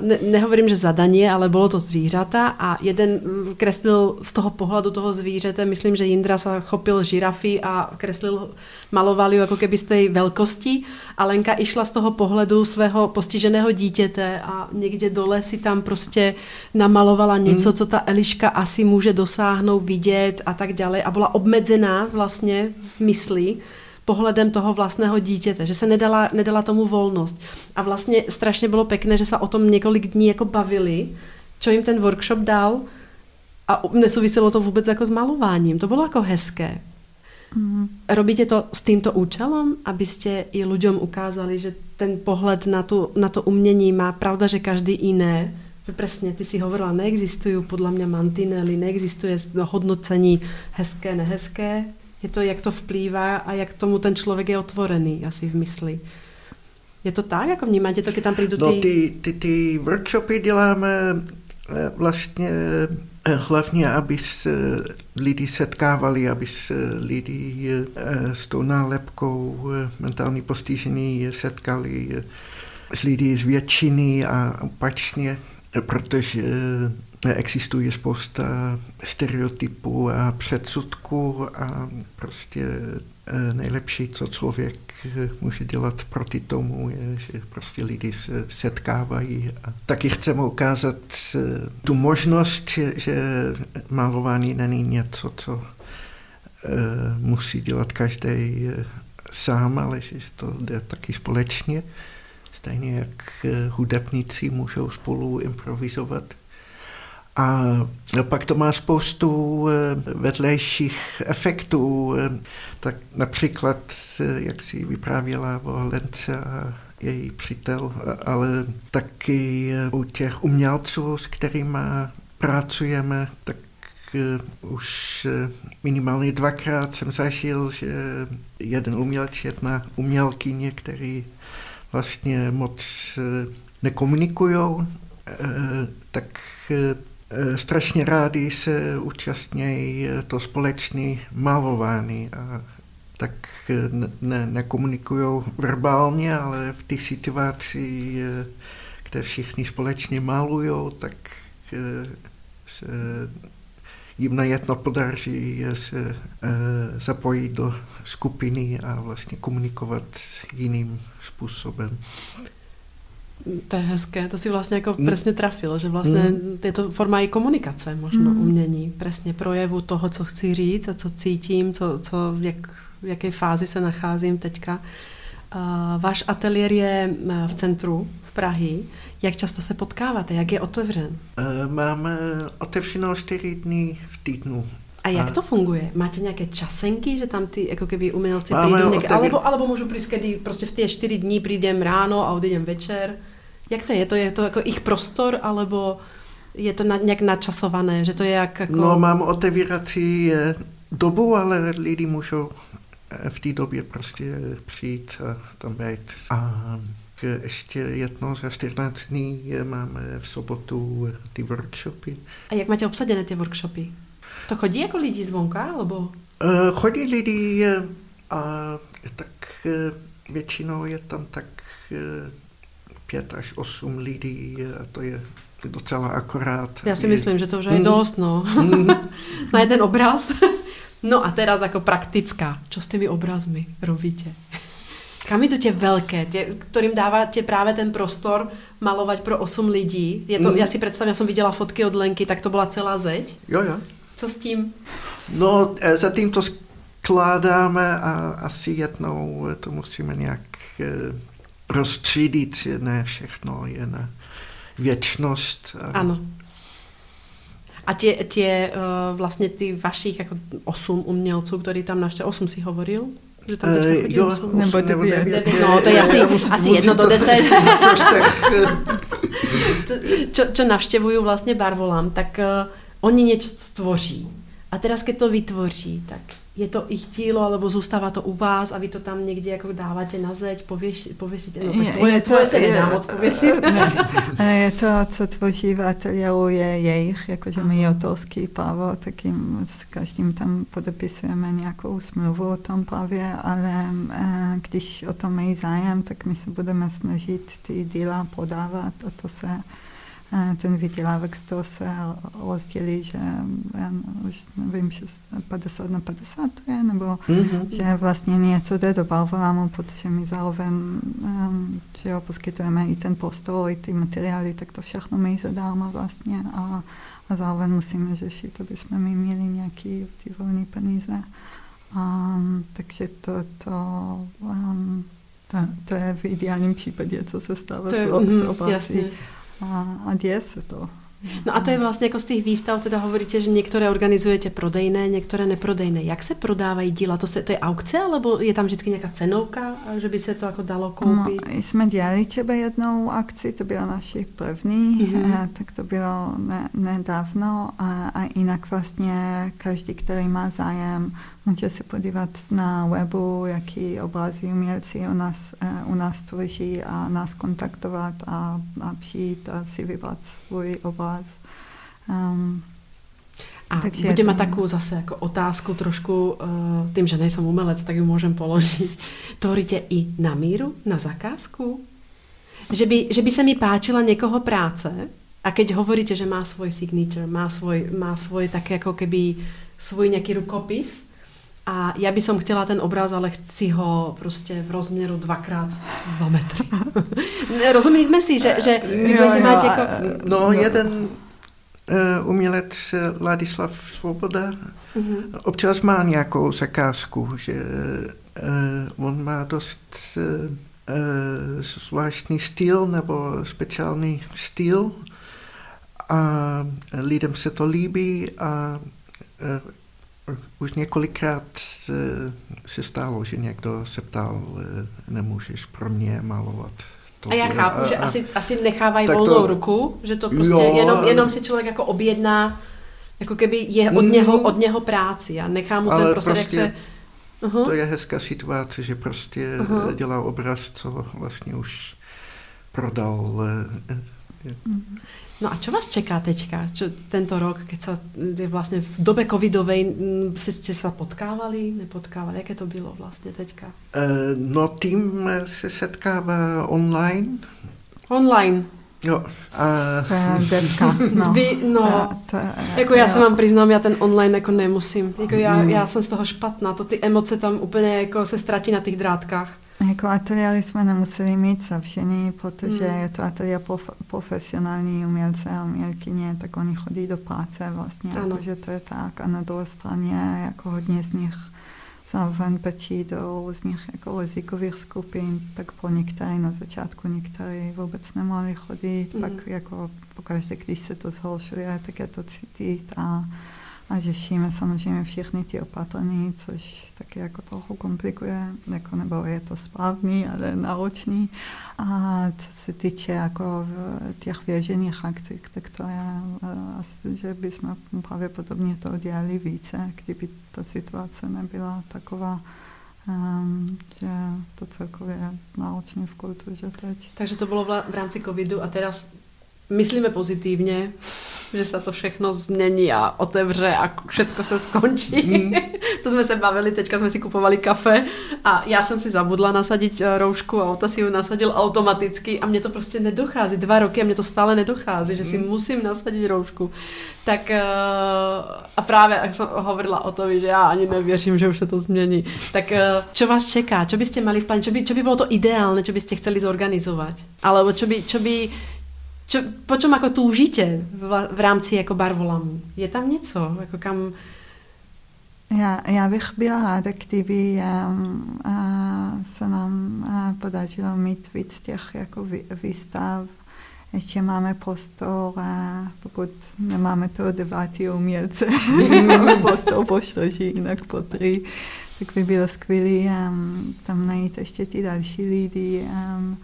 ne, nehovorím, že zadanie, ale bylo to zvířata a jeden mm, kreslil z toho pohledu toho zvířete, myslím, že Jindra se chopil žirafy a kreslil, maloval ju jako keby z té velkosti a Lenka išla z toho pohledu svého postiženého dítěte a někde dole si tam prostě namalovala něco, mm. co ta Eliška asi může dosáhnout, vidět a tak dále a byla obmedzená vlastně v mysli pohledem toho vlastného dítěte, že se nedala, nedala tomu volnost. A vlastně strašně bylo pěkné, že se o tom několik dní jako bavili, co jim ten workshop dal a nesouviselo to vůbec jako s malováním. To bylo jako hezké. Mm. Robíte to s tímto účelem, abyste i lidem ukázali, že ten pohled na, tu, na to umění má pravda, že každý jiné, že přesně ty si hovorila, neexistují podle mě mantinely, neexistuje hodnocení hezké, nehezké, je to, jak to vplývá a jak tomu ten člověk je otvorený asi v mysli. Je to tak, jako vnímáte to, když tam přijdu ty... No ty, ty, ty workshopy děláme eh, vlastně eh, hlavně, aby se lidi setkávali, aby se lidi eh, s tou nálepkou mentální postižení setkali s lidi z většiny a opačně, protože existuje spousta stereotypů a předsudků a prostě eh, nejlepší, co člověk eh, může dělat proti tomu, je, že prostě lidi se setkávají. A taky chceme ukázat eh, tu možnost, že, malování není něco, co musí dělat každý sám, ale že to jde taky společně. Stejně jak hudebníci můžou spolu improvizovat. A pak to má spoustu vedlejších efektů, tak například, jak si vyprávěla o Lence a její přítel, ale taky u těch umělců, s kterými pracujeme, tak eh, už eh, minimálně dvakrát jsem zažil, že jeden umělec, jedna umělkyně, který vlastně moc eh, nekomunikují, tak strašně rádi se účastnějí to společné malování a tak ne, nekomunikují verbálně, ale v té situaci, kde všichni společně malují, tak se jim najednou podaří se zapojit do skupiny a vlastně komunikovat jiným způsobem. To je hezké, to si vlastně jako mm. přesně trafil, že vlastně mm. je to forma i komunikace, možno mm. umění, přesně projevu toho, co chci říct a co cítím, co, co jak, v jaké fázi se nacházím teďka. Uh, váš ateliér je v centru v Prahy. Jak často se potkáváte? Jak je otevřen? Uh, máme otevřeno 4 dny v týdnu. A jak to funguje? Máte nějaké časenky, že tam ty jako keby umělci přijdou někde, alebo, alebo můžu přijít, kdy prostě v ty čtyři dní přijdem ráno a odjdem večer? Jak to je? To je to jako ich prostor, alebo je to na, nějak načasované, že to je jak jako... No, mám otevírací eh, dobu, ale lidi můžou eh, v té době prostě přijít a tam být. A ještě jedno za 14 dní máme v sobotu ty workshopy. A jak máte obsadené ty workshopy? To chodí jako lidi zvonka, alebo? Chodí lidi a tak většinou je tam tak pět až osm lidí a to je docela akorát. Já si myslím, že to už je mm. dost, no. Mm. Na jeden obraz. No a teraz jako praktická. Čo s těmi obrazmi robíte? Kam je to tě velké, tě, kterým dáváte právě ten prostor malovat pro osm lidí? Je to, mm. Já si představím, já jsem viděla fotky od Lenky, tak to byla celá zeď. Jo, jo. Co s tím? No, e, zatím to skládáme a asi jednou to musíme nějak e, rozstřídit, ne všechno je na věčnost. A... Ano. A tě, tě uh, vlastně ty vašich jako osm umělců, který tam navštěvil, osm si hovoril? Že tam uh, jo, osm, nebo devět. No, to je asi, asi jedno do deset. čo, čo navštěvuju vlastně Barvolam, tak uh, oni něco tvoří. A teraz, keď to vytvoří, tak je to ich dílo, alebo zůstává to u vás a vy to tam někde jako dáváte na zeď, pověš, pověsíte, no tak tvoje, je to, tvoje se nedá moc pověsit. Ne, je to, co tvoří v ateliéru, je jejich, jakože my autorský právo, tak jim s každým tam podepisujeme nějakou smlouvu o tom právě, ale eh, když o tom mají zájem, tak my se budeme snažit ty díla podávat a to se ten vydělávek z toho se rozdělí, že já už nevím, že 50 na 50 to je, nebo mm-hmm. že vlastně něco jde do Balvolámu, protože my zároveň um, že jo, poskytujeme i ten prostor, i ty materiály, tak to všechno my zadáme vlastně a, a zároveň musíme řešit, aby jsme my měli nějaký ty volné peníze. Um, takže to, to, um, to, to je v ideálním případě, co se stává s, s oblasti a, a děje se to. No a to je vlastně jako z těch výstav, teda hovoríte, že některé organizujete prodejné, některé neprodejné. Jak se prodávají díla? To, se, to je aukce, alebo je tam vždycky nějaká cenovka, že by se to jako dalo koupit? No, jsme dělali třeba jednou akci, to byla naši první, mm-hmm. tak to bylo ne, nedávno a, a jinak vlastně každý, který má zájem, může se podívat na webu, jaký obrazy umělci u nás, eh, u nás tvoří a nás kontaktovat a, a přijít a si vybrat svůj obraz. Um, a takže budeme to... takovou zase jako otázku trošku, uh, tím, že nejsem umelec, tak ju můžem položit. Tvoríte i na míru, na zakázku? Že by, že by se mi páčila někoho práce a keď hovoríte, že má svoj signature, má svoj, má svoj tak jako keby svůj nějaký rukopis, a já bych som chtěla ten obraz, ale chci ho prostě v rozměru dvakrát dva metry. Rozumíme si, že, že vy budete mít jako... No, jeden uh, umělec Ladislav Svoboda. Mm-hmm. Občas má nějakou zakázku, že uh, on má dost uh, zvláštní styl nebo speciální styl a lidem se to líbí a uh, už několikrát se stalo, že někdo se ptal, nemůžeš pro mě malovat to a já chápu, a, že a, asi, asi nechávají volnou to, ruku, že to prostě jo, jenom, jenom si člověk jako objedná, jako keby je od něho, mm. od něho práci a nechá mu ten prostě, prostě jak se... Uh-huh. To je hezká situace, že prostě uh-huh. dělá obraz, co vlastně už prodal. Uh-huh. No a čo vás čeká teďka? Čo, tento rok, keď sa je vlastne v dobe covidovej, si ste sa potkávali, nepotkávali? Jaké to bylo vlastně teďka? Uh, no tým se setkává online. Online. Jo. A... Devka, no. Vy, no. A to, jako já jo. se vám přiznám, já ten online jako nemusím. Jako já, mm. já jsem z toho špatná. To ty emoce tam úplně jako se ztratí na těch drátkách. Jako ateliéry jsme nemuseli mít zavřený, protože mm. je to ateliér prof, profesionální umělce a umělkyně, tak oni chodí do práce vlastně, jako, že to je tak. A na druhé straně jako hodně z nich zároveň patří do různých jako jazykových skupin, tak po některé na začátku některé vůbec nemohli chodit, mm. pak jako pokaždé, když se to zhoršuje, tak je to cítit a, a řešíme samozřejmě všechny ty opatrní, což taky jako trochu komplikuje, jako nebo je to správný, ale náročný. A co se týče jako těch věžených akcí, tak to je asi, že bychom pravděpodobně to dělali více, kdyby ta situace nebyla taková, um, že to celkově je náročné v kultuře teď. Takže to bylo v rámci covidu a teraz myslíme pozitívne, že sa to všechno změní a otevře a všetko se skončí. Mm. to jsme se bavili, teďka jsme si kupovali kafe a já jsem si zabudla nasadit eh, roušku a Ota si ju nasadil automaticky a mně to prostě nedochází. Dva roky a mně to stále nedochází, že si mm. musím nasadit roušku. Tak eh, a právě, jak jsem hovorila o tom, že já ani nevěřím, že už se to změní. Tak čo eh, vás čeká? Čo byste mali v pláne? Čo by, čo by bylo to ideálne, čo byste chceli zorganizovat? Alebo čo by, čo by čo, po čom ako túžite v, v rámci jako barvolamu? Je tam něco, jako kam... Já, já bych byla ráda, kdyby um, uh, se nám uh, podařilo mít víc těch jako výstav. Ještě máme prostor, uh, pokud nemáme toho devátého umělce, máme prostor po čtyři, jinak po tři, tak by bylo skvělé um, tam najít ještě ty další lidi. Um,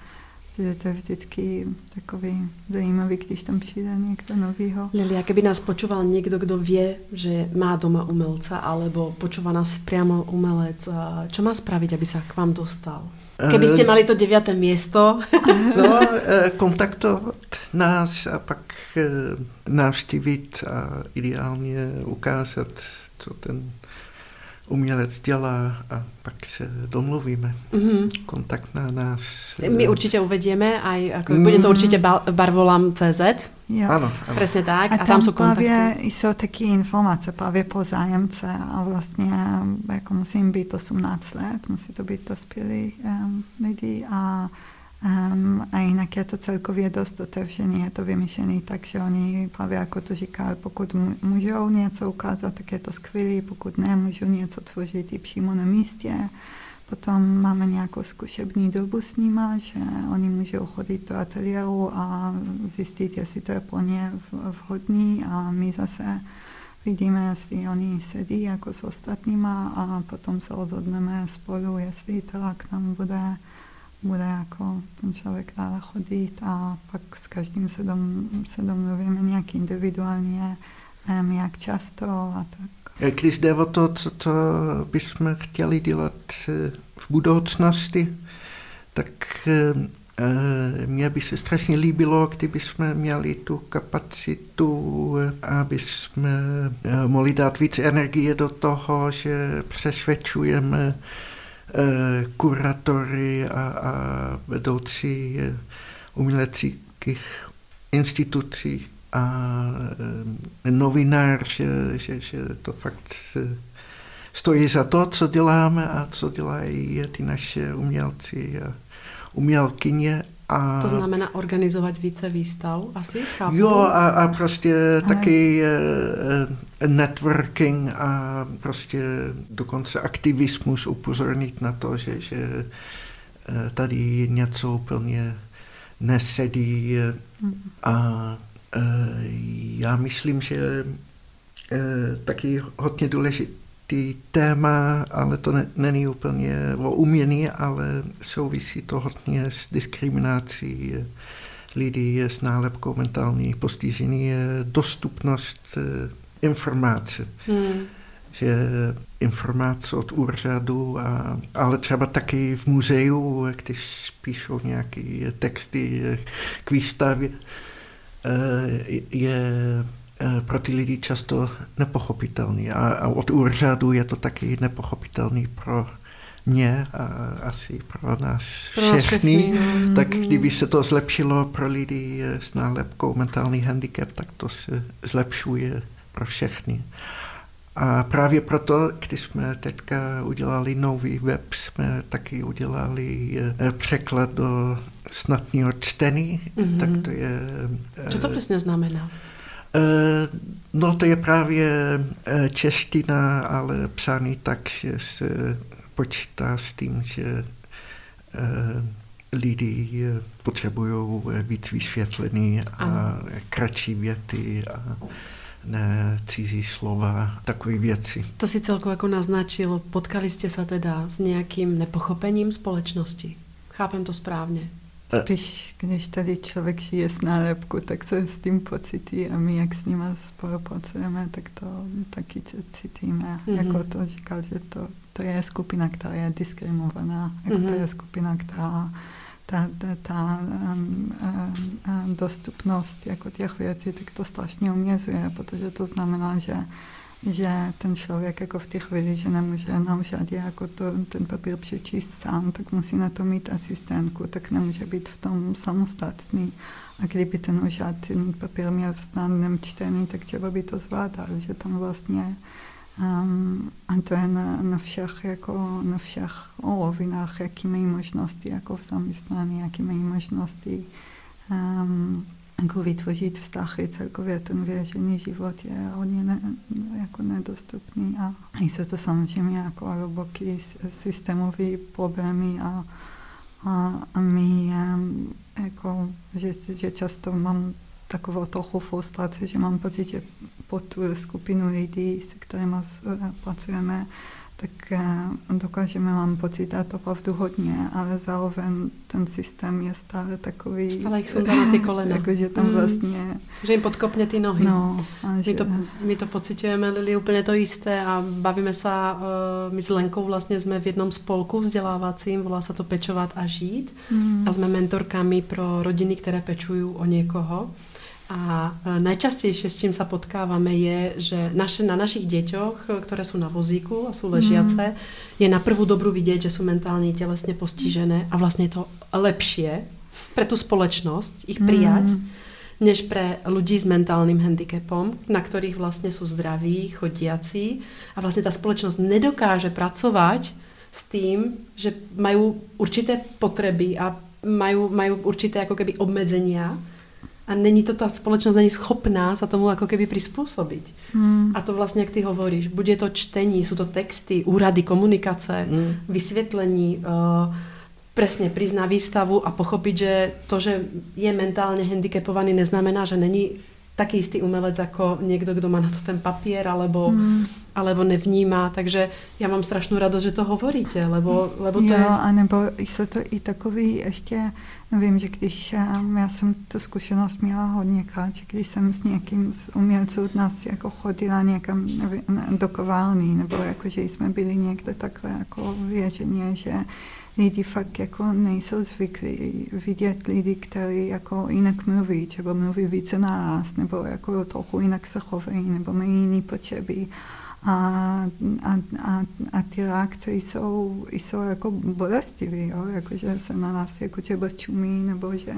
že to je vždycky takový zajímavý, když tam přijde někdo novýho. Lilia, keby nás počúval někdo, kdo vie, že má doma umelca, alebo počúva nás priamo umelec, čo má spraviť, aby sa k vám dostal? Keby ste mali to deviaté miesto. no, e, kontaktovat nás a pak e, navštívit a ideálně ukázat, co ten umělec dělá a pak se domluvíme. Mm-hmm. Kontakt na nás. My určitě uvedíme, a jako, mm. bude to určitě barvolam.cz. Jo. Ano, ano. Přesně tak. A, a tam, tam jsou kontakty. právě jsou taky informace právě po zájemce a vlastně jako musím být 18 let, musí to být dospělí um, lidi a Um, a jinak je to celkově dost otevřený, je to vymyšlený, takže oni právě jako to říkal, pokud můžou něco ukázat, tak je to skvělé, pokud ne, můžou něco tvořit i přímo na místě. Potom máme nějakou zkušební dobu s nima, že oni můžou chodit do ateliéru a zjistit, jestli to je pro ně vhodný a my zase vidíme, jestli oni sedí jako s ostatníma a potom se rozhodneme spolu, jestli tak tam bude bude jako ten člověk dále chodit a pak s každým se, dom, se domluvíme nějak individuálně, um, jak často a tak. Když jde o to, co to bychom chtěli dělat eh, v budoucnosti, tak eh, mně by se strašně líbilo, kdyby jsme měli tu kapacitu, aby jsme eh, mohli dát víc energie do toho, že přesvědčujeme Eh, kuratory a, a vedoucí eh, uměleckých institucí a eh, novinár, že, že, že to fakt stojí za to, co děláme a co dělají ty naše umělci a umělkyně A... To znamená organizovat více výstav, asi? Chápu? Jo, a, a prostě Ale... taky uh, networking a prostě dokonce aktivismus upozornit na to, že, že uh, tady něco úplně nesedí. Mm. A uh, já myslím, že uh, taky hodně důležité ty téma, ale to ne, není úplně o umění, ale souvisí to hodně s diskriminací lidí s nálepkou mentální postižení, je dostupnost eh, informace. Hmm. Že informace od úřadu, a, ale třeba taky v muzeu, když píšou nějaké texty k výstavě, eh, je pro ty lidi často nepochopitelný. A, a od úřadu je to taky nepochopitelný pro mě a asi pro nás pro všechny. všechny no. Tak mm. kdyby se to zlepšilo pro lidi s nálepkou mentální handicap, tak to se zlepšuje pro všechny. A právě proto, když jsme teďka udělali nový web, jsme taky udělali eh, překlad do snadného čtení, mm-hmm. tak to je... Co to eh, přesně znamená? Eh, no to je právě eh, čeština, ale psaný tak, že se počítá s tím, že eh, lidi potřebují být vysvětlený a ano. kratší věty a ne cizí slova, takové věci. To si celkově jako naznačil. Potkali jste se teda s nějakým nepochopením společnosti? Chápem to správně? Spíš, když tady člověk žije s nálepku, tak se s tím pocití a my, jak s nima spolupracujeme, tak to taky cítíme. Mm-hmm. Jako to říkal, že to, to je skupina, která je diskriminovaná, jako mm-hmm. to je skupina, která ta, ta, ta um, um, dostupnost jako těch věcí, tak to strašně omezuje, protože to znamená, že že ten člověk jako v té chvíli, že nemůže na úřadě jako to, ten papír přečíst sám, tak musí na to mít asistentku, tak nemůže být v tom samostatný. A kdyby ten úřad ten papír měl v snadném čtení, tak třeba by to zvládal, že tam vlastně um, a to je na, na všech, jako na všech olovinách, jaký mají možnosti jako v zaměstnání, jaký mají možnosti um, jako vytvořit vztahy, celkově ten věřený život je hodně ne, jako nedostupný a jsou to samozřejmě jako hluboký systémový problémy a, a, a my jako, že, že často mám takovou trochu frustraci, že mám pocit, že pod tu skupinu lidí, se kterými pracujeme, tak eh, dokážeme, mám pocit, dát opravdu hodně, ale zároveň ten systém je stále takový... Stále jich jsou tam na ty kolena. jako, že tam mm. vlastně... Že jim podkopne ty nohy. No, my, že... to, my to pocitujeme, Lili, úplně to jisté a bavíme se, uh, my s Lenkou vlastně jsme v jednom spolku vzdělávacím, volá se to Pečovat a žít mm. a jsme mentorkami pro rodiny, které pečují o někoho. A e, najčastejšie, s čím sa potkávame, je, že naše, na našich deťoch, ktoré sú na vozíku a sú ležiace, mm. je na prvú dobrú vidieť, že sú mentálne telesne postižené a vlastne je to lepšie pre tú spoločnosť ich prijať, mm. než pre ľudí s mentálnym handicapom, na ktorých vlastne sú zdraví, chodiaci a vlastne tá spoločnosť nedokáže pracovať s tým, že majú určité potreby a majú, majú určité ako keby obmedzenia a není to ta společnost není schopná se tomu jako keby přizpůsobit. Hmm. A to vlastně, jak ty hovoríš, bude to čtení, jsou to texty, úrady, komunikace, hmm. vysvětlení, uh, presne prísť na výstavu a pochopit, že to, že je mentálně handicapovaný, neznamená, že není taký istý umelec jako někdo, kdo má na to ten papír, alebo, hmm. alebo nevnímá. Takže já mám strašnou radost, že to hovoríte, lebo, lebo to jo, je... a nebo jsou to i takový ještě, nevím, že když já jsem tu zkušenost měla hodněkrát, že když jsem s někým z umělců od nás jako chodila někam nevím, do koválny, nebo jako, že jsme byli někde takhle jako věřeně, že lidi fakt jako nejsou zvyklí vidět lidi, kteří jako jinak mluví, třeba mluví více na nás, nebo jako trochu jinak se chovají, nebo mají jiné potřeby. A, a, a, a ty reakce jsou, jsou jako bolestivé? Jako, že se na nás jako třeba čumí, nebo že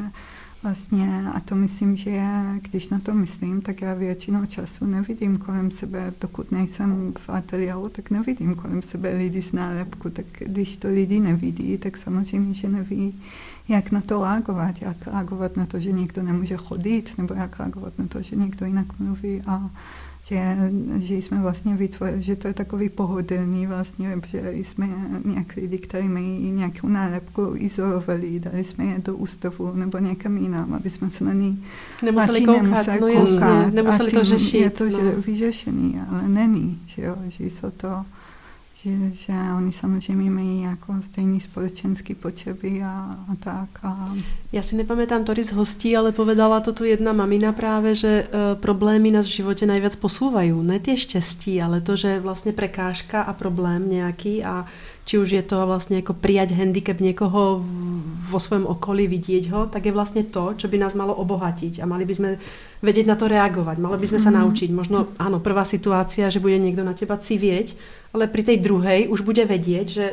Vlastně, a to myslím, že je, když na to myslím, tak já většinou času nevidím kolem sebe, dokud nejsem v ateliéru, tak nevidím kolem sebe lidi z nálepku, tak když to lidi nevidí, tak samozřejmě, že neví, jak na to reagovat, jak reagovat na to, že někdo nemůže chodit, nebo jak reagovat na to, že někdo jinak mluví. A že, že jsme vlastně vytvořili, že to je takový pohodlný vlastně, že jsme nějak lidi, kteří mají nějakou nálepku, izolovali, dali jsme je do ústavu nebo někam jinam, aby jsme se na ní nemuseli koukat, nemuseli, no koukat jasně, nemuseli to řešit. Je to no. že vyřešený, ale není, že, jo, že jsou to že, že oni samozřejmě mají jako stejný společenský potřeby a, a tak. A... Já si nepamätám Tori z hostí, ale povedala to tu jedna mamina právě, že uh, problémy nás v životě nejvíc posouvají. Ne tie štěstí, ale to, že vlastně prekážka a problém nějaký a či už je to vlastně jako prijať handicap někoho vo svém okolí, vidět ho, tak je vlastně to, čo by nás malo obohatiť a mali by sme vedieť na to reagovať, mali by sme sa mhm. naučiť. Možno, áno, prvá situácia, že bude někdo na teba civieť, ale pri tej druhej už bude vedieť, že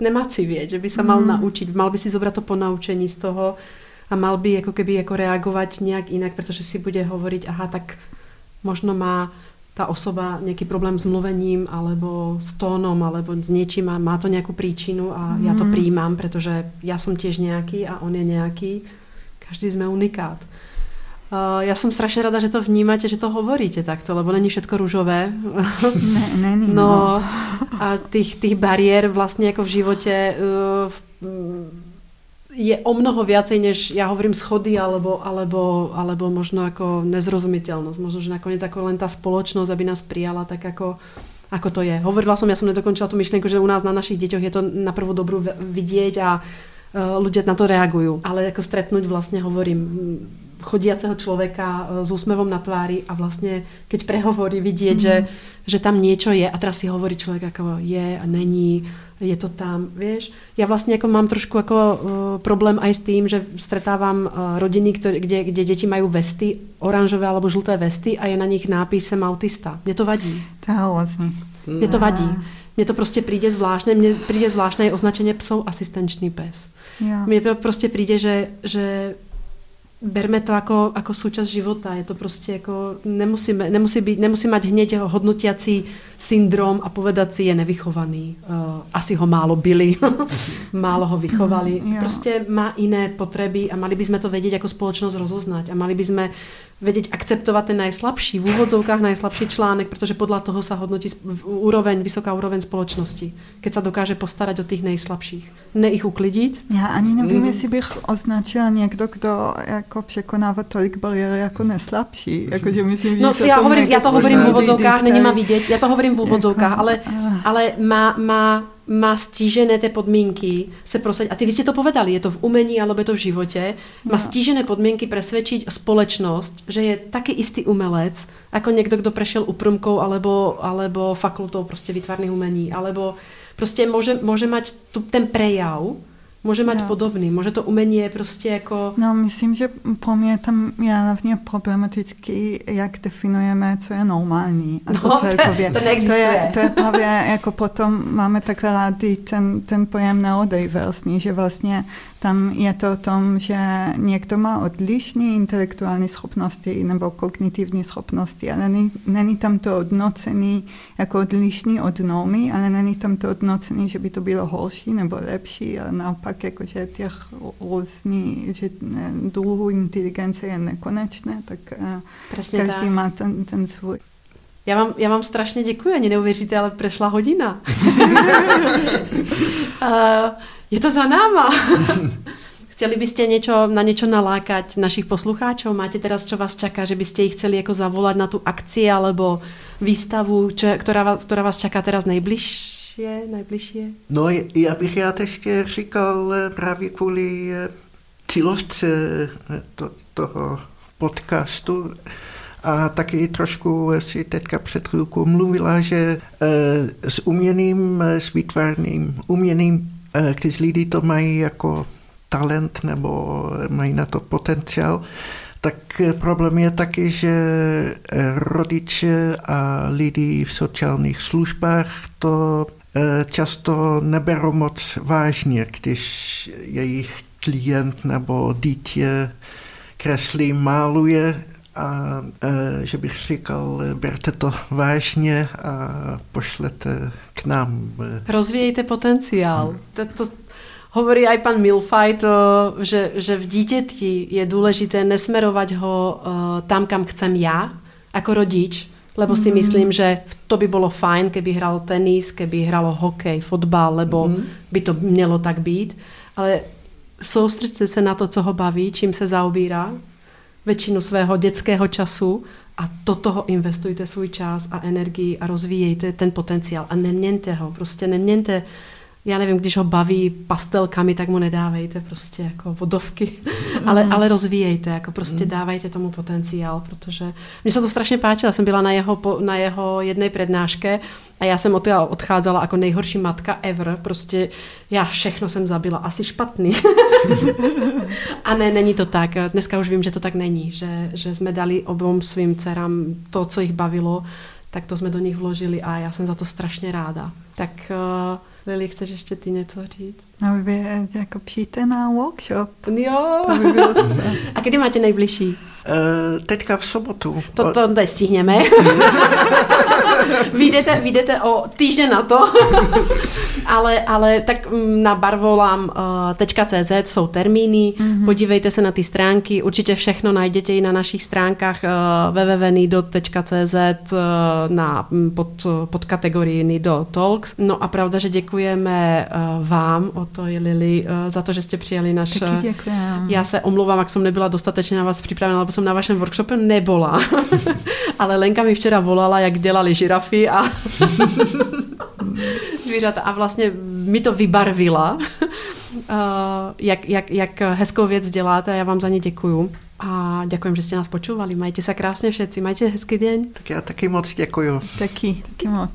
nemá civieť, že by sa mal mm. naučiť, mal by si zobrať to ponaučení z toho a mal by jako keby jako reagovat nějak jinak, protože si bude hovoriť, aha, tak možno má ta osoba nějaký problém s mluvením alebo s tónom alebo s něčím má, má to nějakou příčinu a mm. já to mhm. přijímám, protože já jsem těž nějaký a on je nějaký. Každý jsme unikát. Uh, já jsem strašně ráda, že to vnímáte, že to hovoríte takto, lebo není všetko růžové. Ne, není. No, no. a těch, těch bariér vlastně jako v životě uh, je o mnoho viacej, než ja hovorím schody alebo, alebo, alebo možno ako nezrozumiteľnosť. Možno, že nakoniec ako len tá spoločnosť, aby nás prijala tak ako, ako to je. Hovorila som, ja som nedokončila tú myšlienku, že u nás na našich deťoch je to na prvú dobrú vidieť a uh, ľudia na to reagujú. Ale ako stretnúť vlastne hovorím chodiaceho človeka s úsmevom na tvári a vlastne keď prehovorí vidieť, mm. že, že tam niečo je a teraz si hovorí človek ako je a není je to tam, vieš. Ja vlastne ako mám trošku ako uh, problém aj s tým, že stretávam uh, rodiny, ktoré, kde, kde deti majú vesty, oranžové alebo žlté vesty a je na nich nápisem autista. Mne to vadí. To je vlastne. Mne to vadí. Mne to prostě príde zvláštne, mne príde zvláštne označenie psov asistenčný pes. Ja. Mne prostě príde, že, že berme to jako, jako součást života. Je to prostě jako, nemusíme, nemusí, být, nemusí mať hneď hodnotiací syndrom a povedat si, je nevychovaný. Uh, asi ho málo byli, málo ho vychovali. Prostě má jiné potřeby a mali bychom to vědět jako společnost rozoznať a mali bychom vědět akceptovat ten najslabší, v úvodzovkách najslabší článek, protože podle toho se hodnotí úroveň, vysoká úroveň společnosti, keď se dokáže postarat o těch nejslabších. Ne ich uklidit. Já ani nevím, mm. jestli bych označila někdo, kdo jako překonává tolik bariér jako neslabší. Jako, že myslím, no, že já, hovorím, já to hovorím v úvodzovkách, není má vidět, já to hovorím v úvodzovkách, jako, ale, ale má, má má stížené ty podmínky se prosadit. A ty vy jste to povedali, je to v umení alebo je to v životě. Má stížené podmínky presvedčiť společnost, že je taky istý umelec, jako někdo, kdo prešel uprumkou alebo, alebo fakultou prostě výtvarných umení, alebo prostě může, může mať tu, ten prejav, může mať no. podobný. Může to umení je prostě jako... No, myslím, že pro mě tam je hlavně problematický, jak definujeme, co je normální. A no, to celkově. To, to, je, to je právě, jako potom máme takhle rádi ten, ten pojem neodiverzní, že vlastně tam je to o tom, že někdo má odlišné intelektuální schopnosti nebo kognitivní schopnosti, ale není, není tam to odnocený jako odlišný od normy, ale není tam to odnocený, že by to bylo horší nebo lepší, ale naopak, jako, že těch různý, že druhů inteligence je nekonečné, tak eh, Presně každý tak. má ten, ten svůj. Já vám, já vám strašně děkuji, ani neuvěříte, ale prešla hodina. uh, je to za náma. Chceli byste něco, na něco nalákať našich poslucháčov? Máte teraz, čo vás čaká, že byste jich chceli jako zavolat na tu akci alebo výstavu, čo, která, vás, která vás čaká teraz nejbližší? najbližšie? No, já bych já ještě říkal eh, právě kvůli eh, cílovce eh, to, toho podcastu, a taky trošku si teďka před chvilkou mluvila, že s uměným, s výtvarným uměným když lidi to mají jako talent nebo mají na to potenciál, tak problém je taky, že rodiče a lidi v sociálních službách to často neberou moc vážně, když jejich klient nebo dítě kreslí, máluje a e, že bych říkal, berte to vážně a pošlete k nám. Rozvíjejte potenciál. To, to hovorí aj pan Milfaj, to, že, že v dítěti je důležité nesmerovat ho tam, kam chcem já, jako rodič, lebo si mm. myslím, že to by bylo fajn, keby hral tenis, keby hralo hokej, fotbal, lebo mm. by to mělo tak být. Ale soustředte se na to, co ho baví, čím se zaobírá většinu svého dětského času a do toho investujte svůj čas a energii a rozvíjejte ten potenciál a neměňte ho, prostě neměňte já nevím, když ho baví pastelkami, tak mu nedávejte prostě jako vodovky, ale, mm. ale rozvíjejte, jako prostě mm. dávajte tomu potenciál, protože mně se to strašně páčilo, jsem byla na jeho, na jeho jedné přednáške a já jsem od odcházela jako nejhorší matka ever, prostě já všechno jsem zabila, asi špatný. a ne, není to tak, dneska už vím, že to tak není, že, že jsme dali obou svým dcerám to, co jich bavilo, tak to jsme do nich vložili a já jsem za to strašně ráda. Tak uh, Lili, chceš ještě ty něco říct? No, vy jako přijďte na workshop. Jo. To by bylo A kdy máte nejbližší? Uh, teďka v sobotu. To, to nestihneme. vyjdete, vyjdete o týden na to. ale, ale tak mm, na barvolam.cz uh, jsou termíny, mm-hmm. podívejte se na ty stránky, určitě všechno najdete i na našich stránkách uh, www.nido.cz uh, na, mm, pod, pod kategorii Nido Talks. No a pravda, že děkujeme uh, vám, to je Lili, uh, za to, že jste přijali naš... Taky děkujem. Já se omlouvám, jak jsem nebyla dostatečně na vás připravená, lebo jsem na vašem workshope nebola. ale Lenka mi včera volala, jak dělali žirafy a zvířata a vlastně mi to vybarvila, jak, jak, jak hezkou věc děláte a já vám za ně děkuju. A děkujem, že jste nás počúvali. Majte se krásně všetci. Majte hezký den. Tak já taky moc děkuju. Taky, taky moc.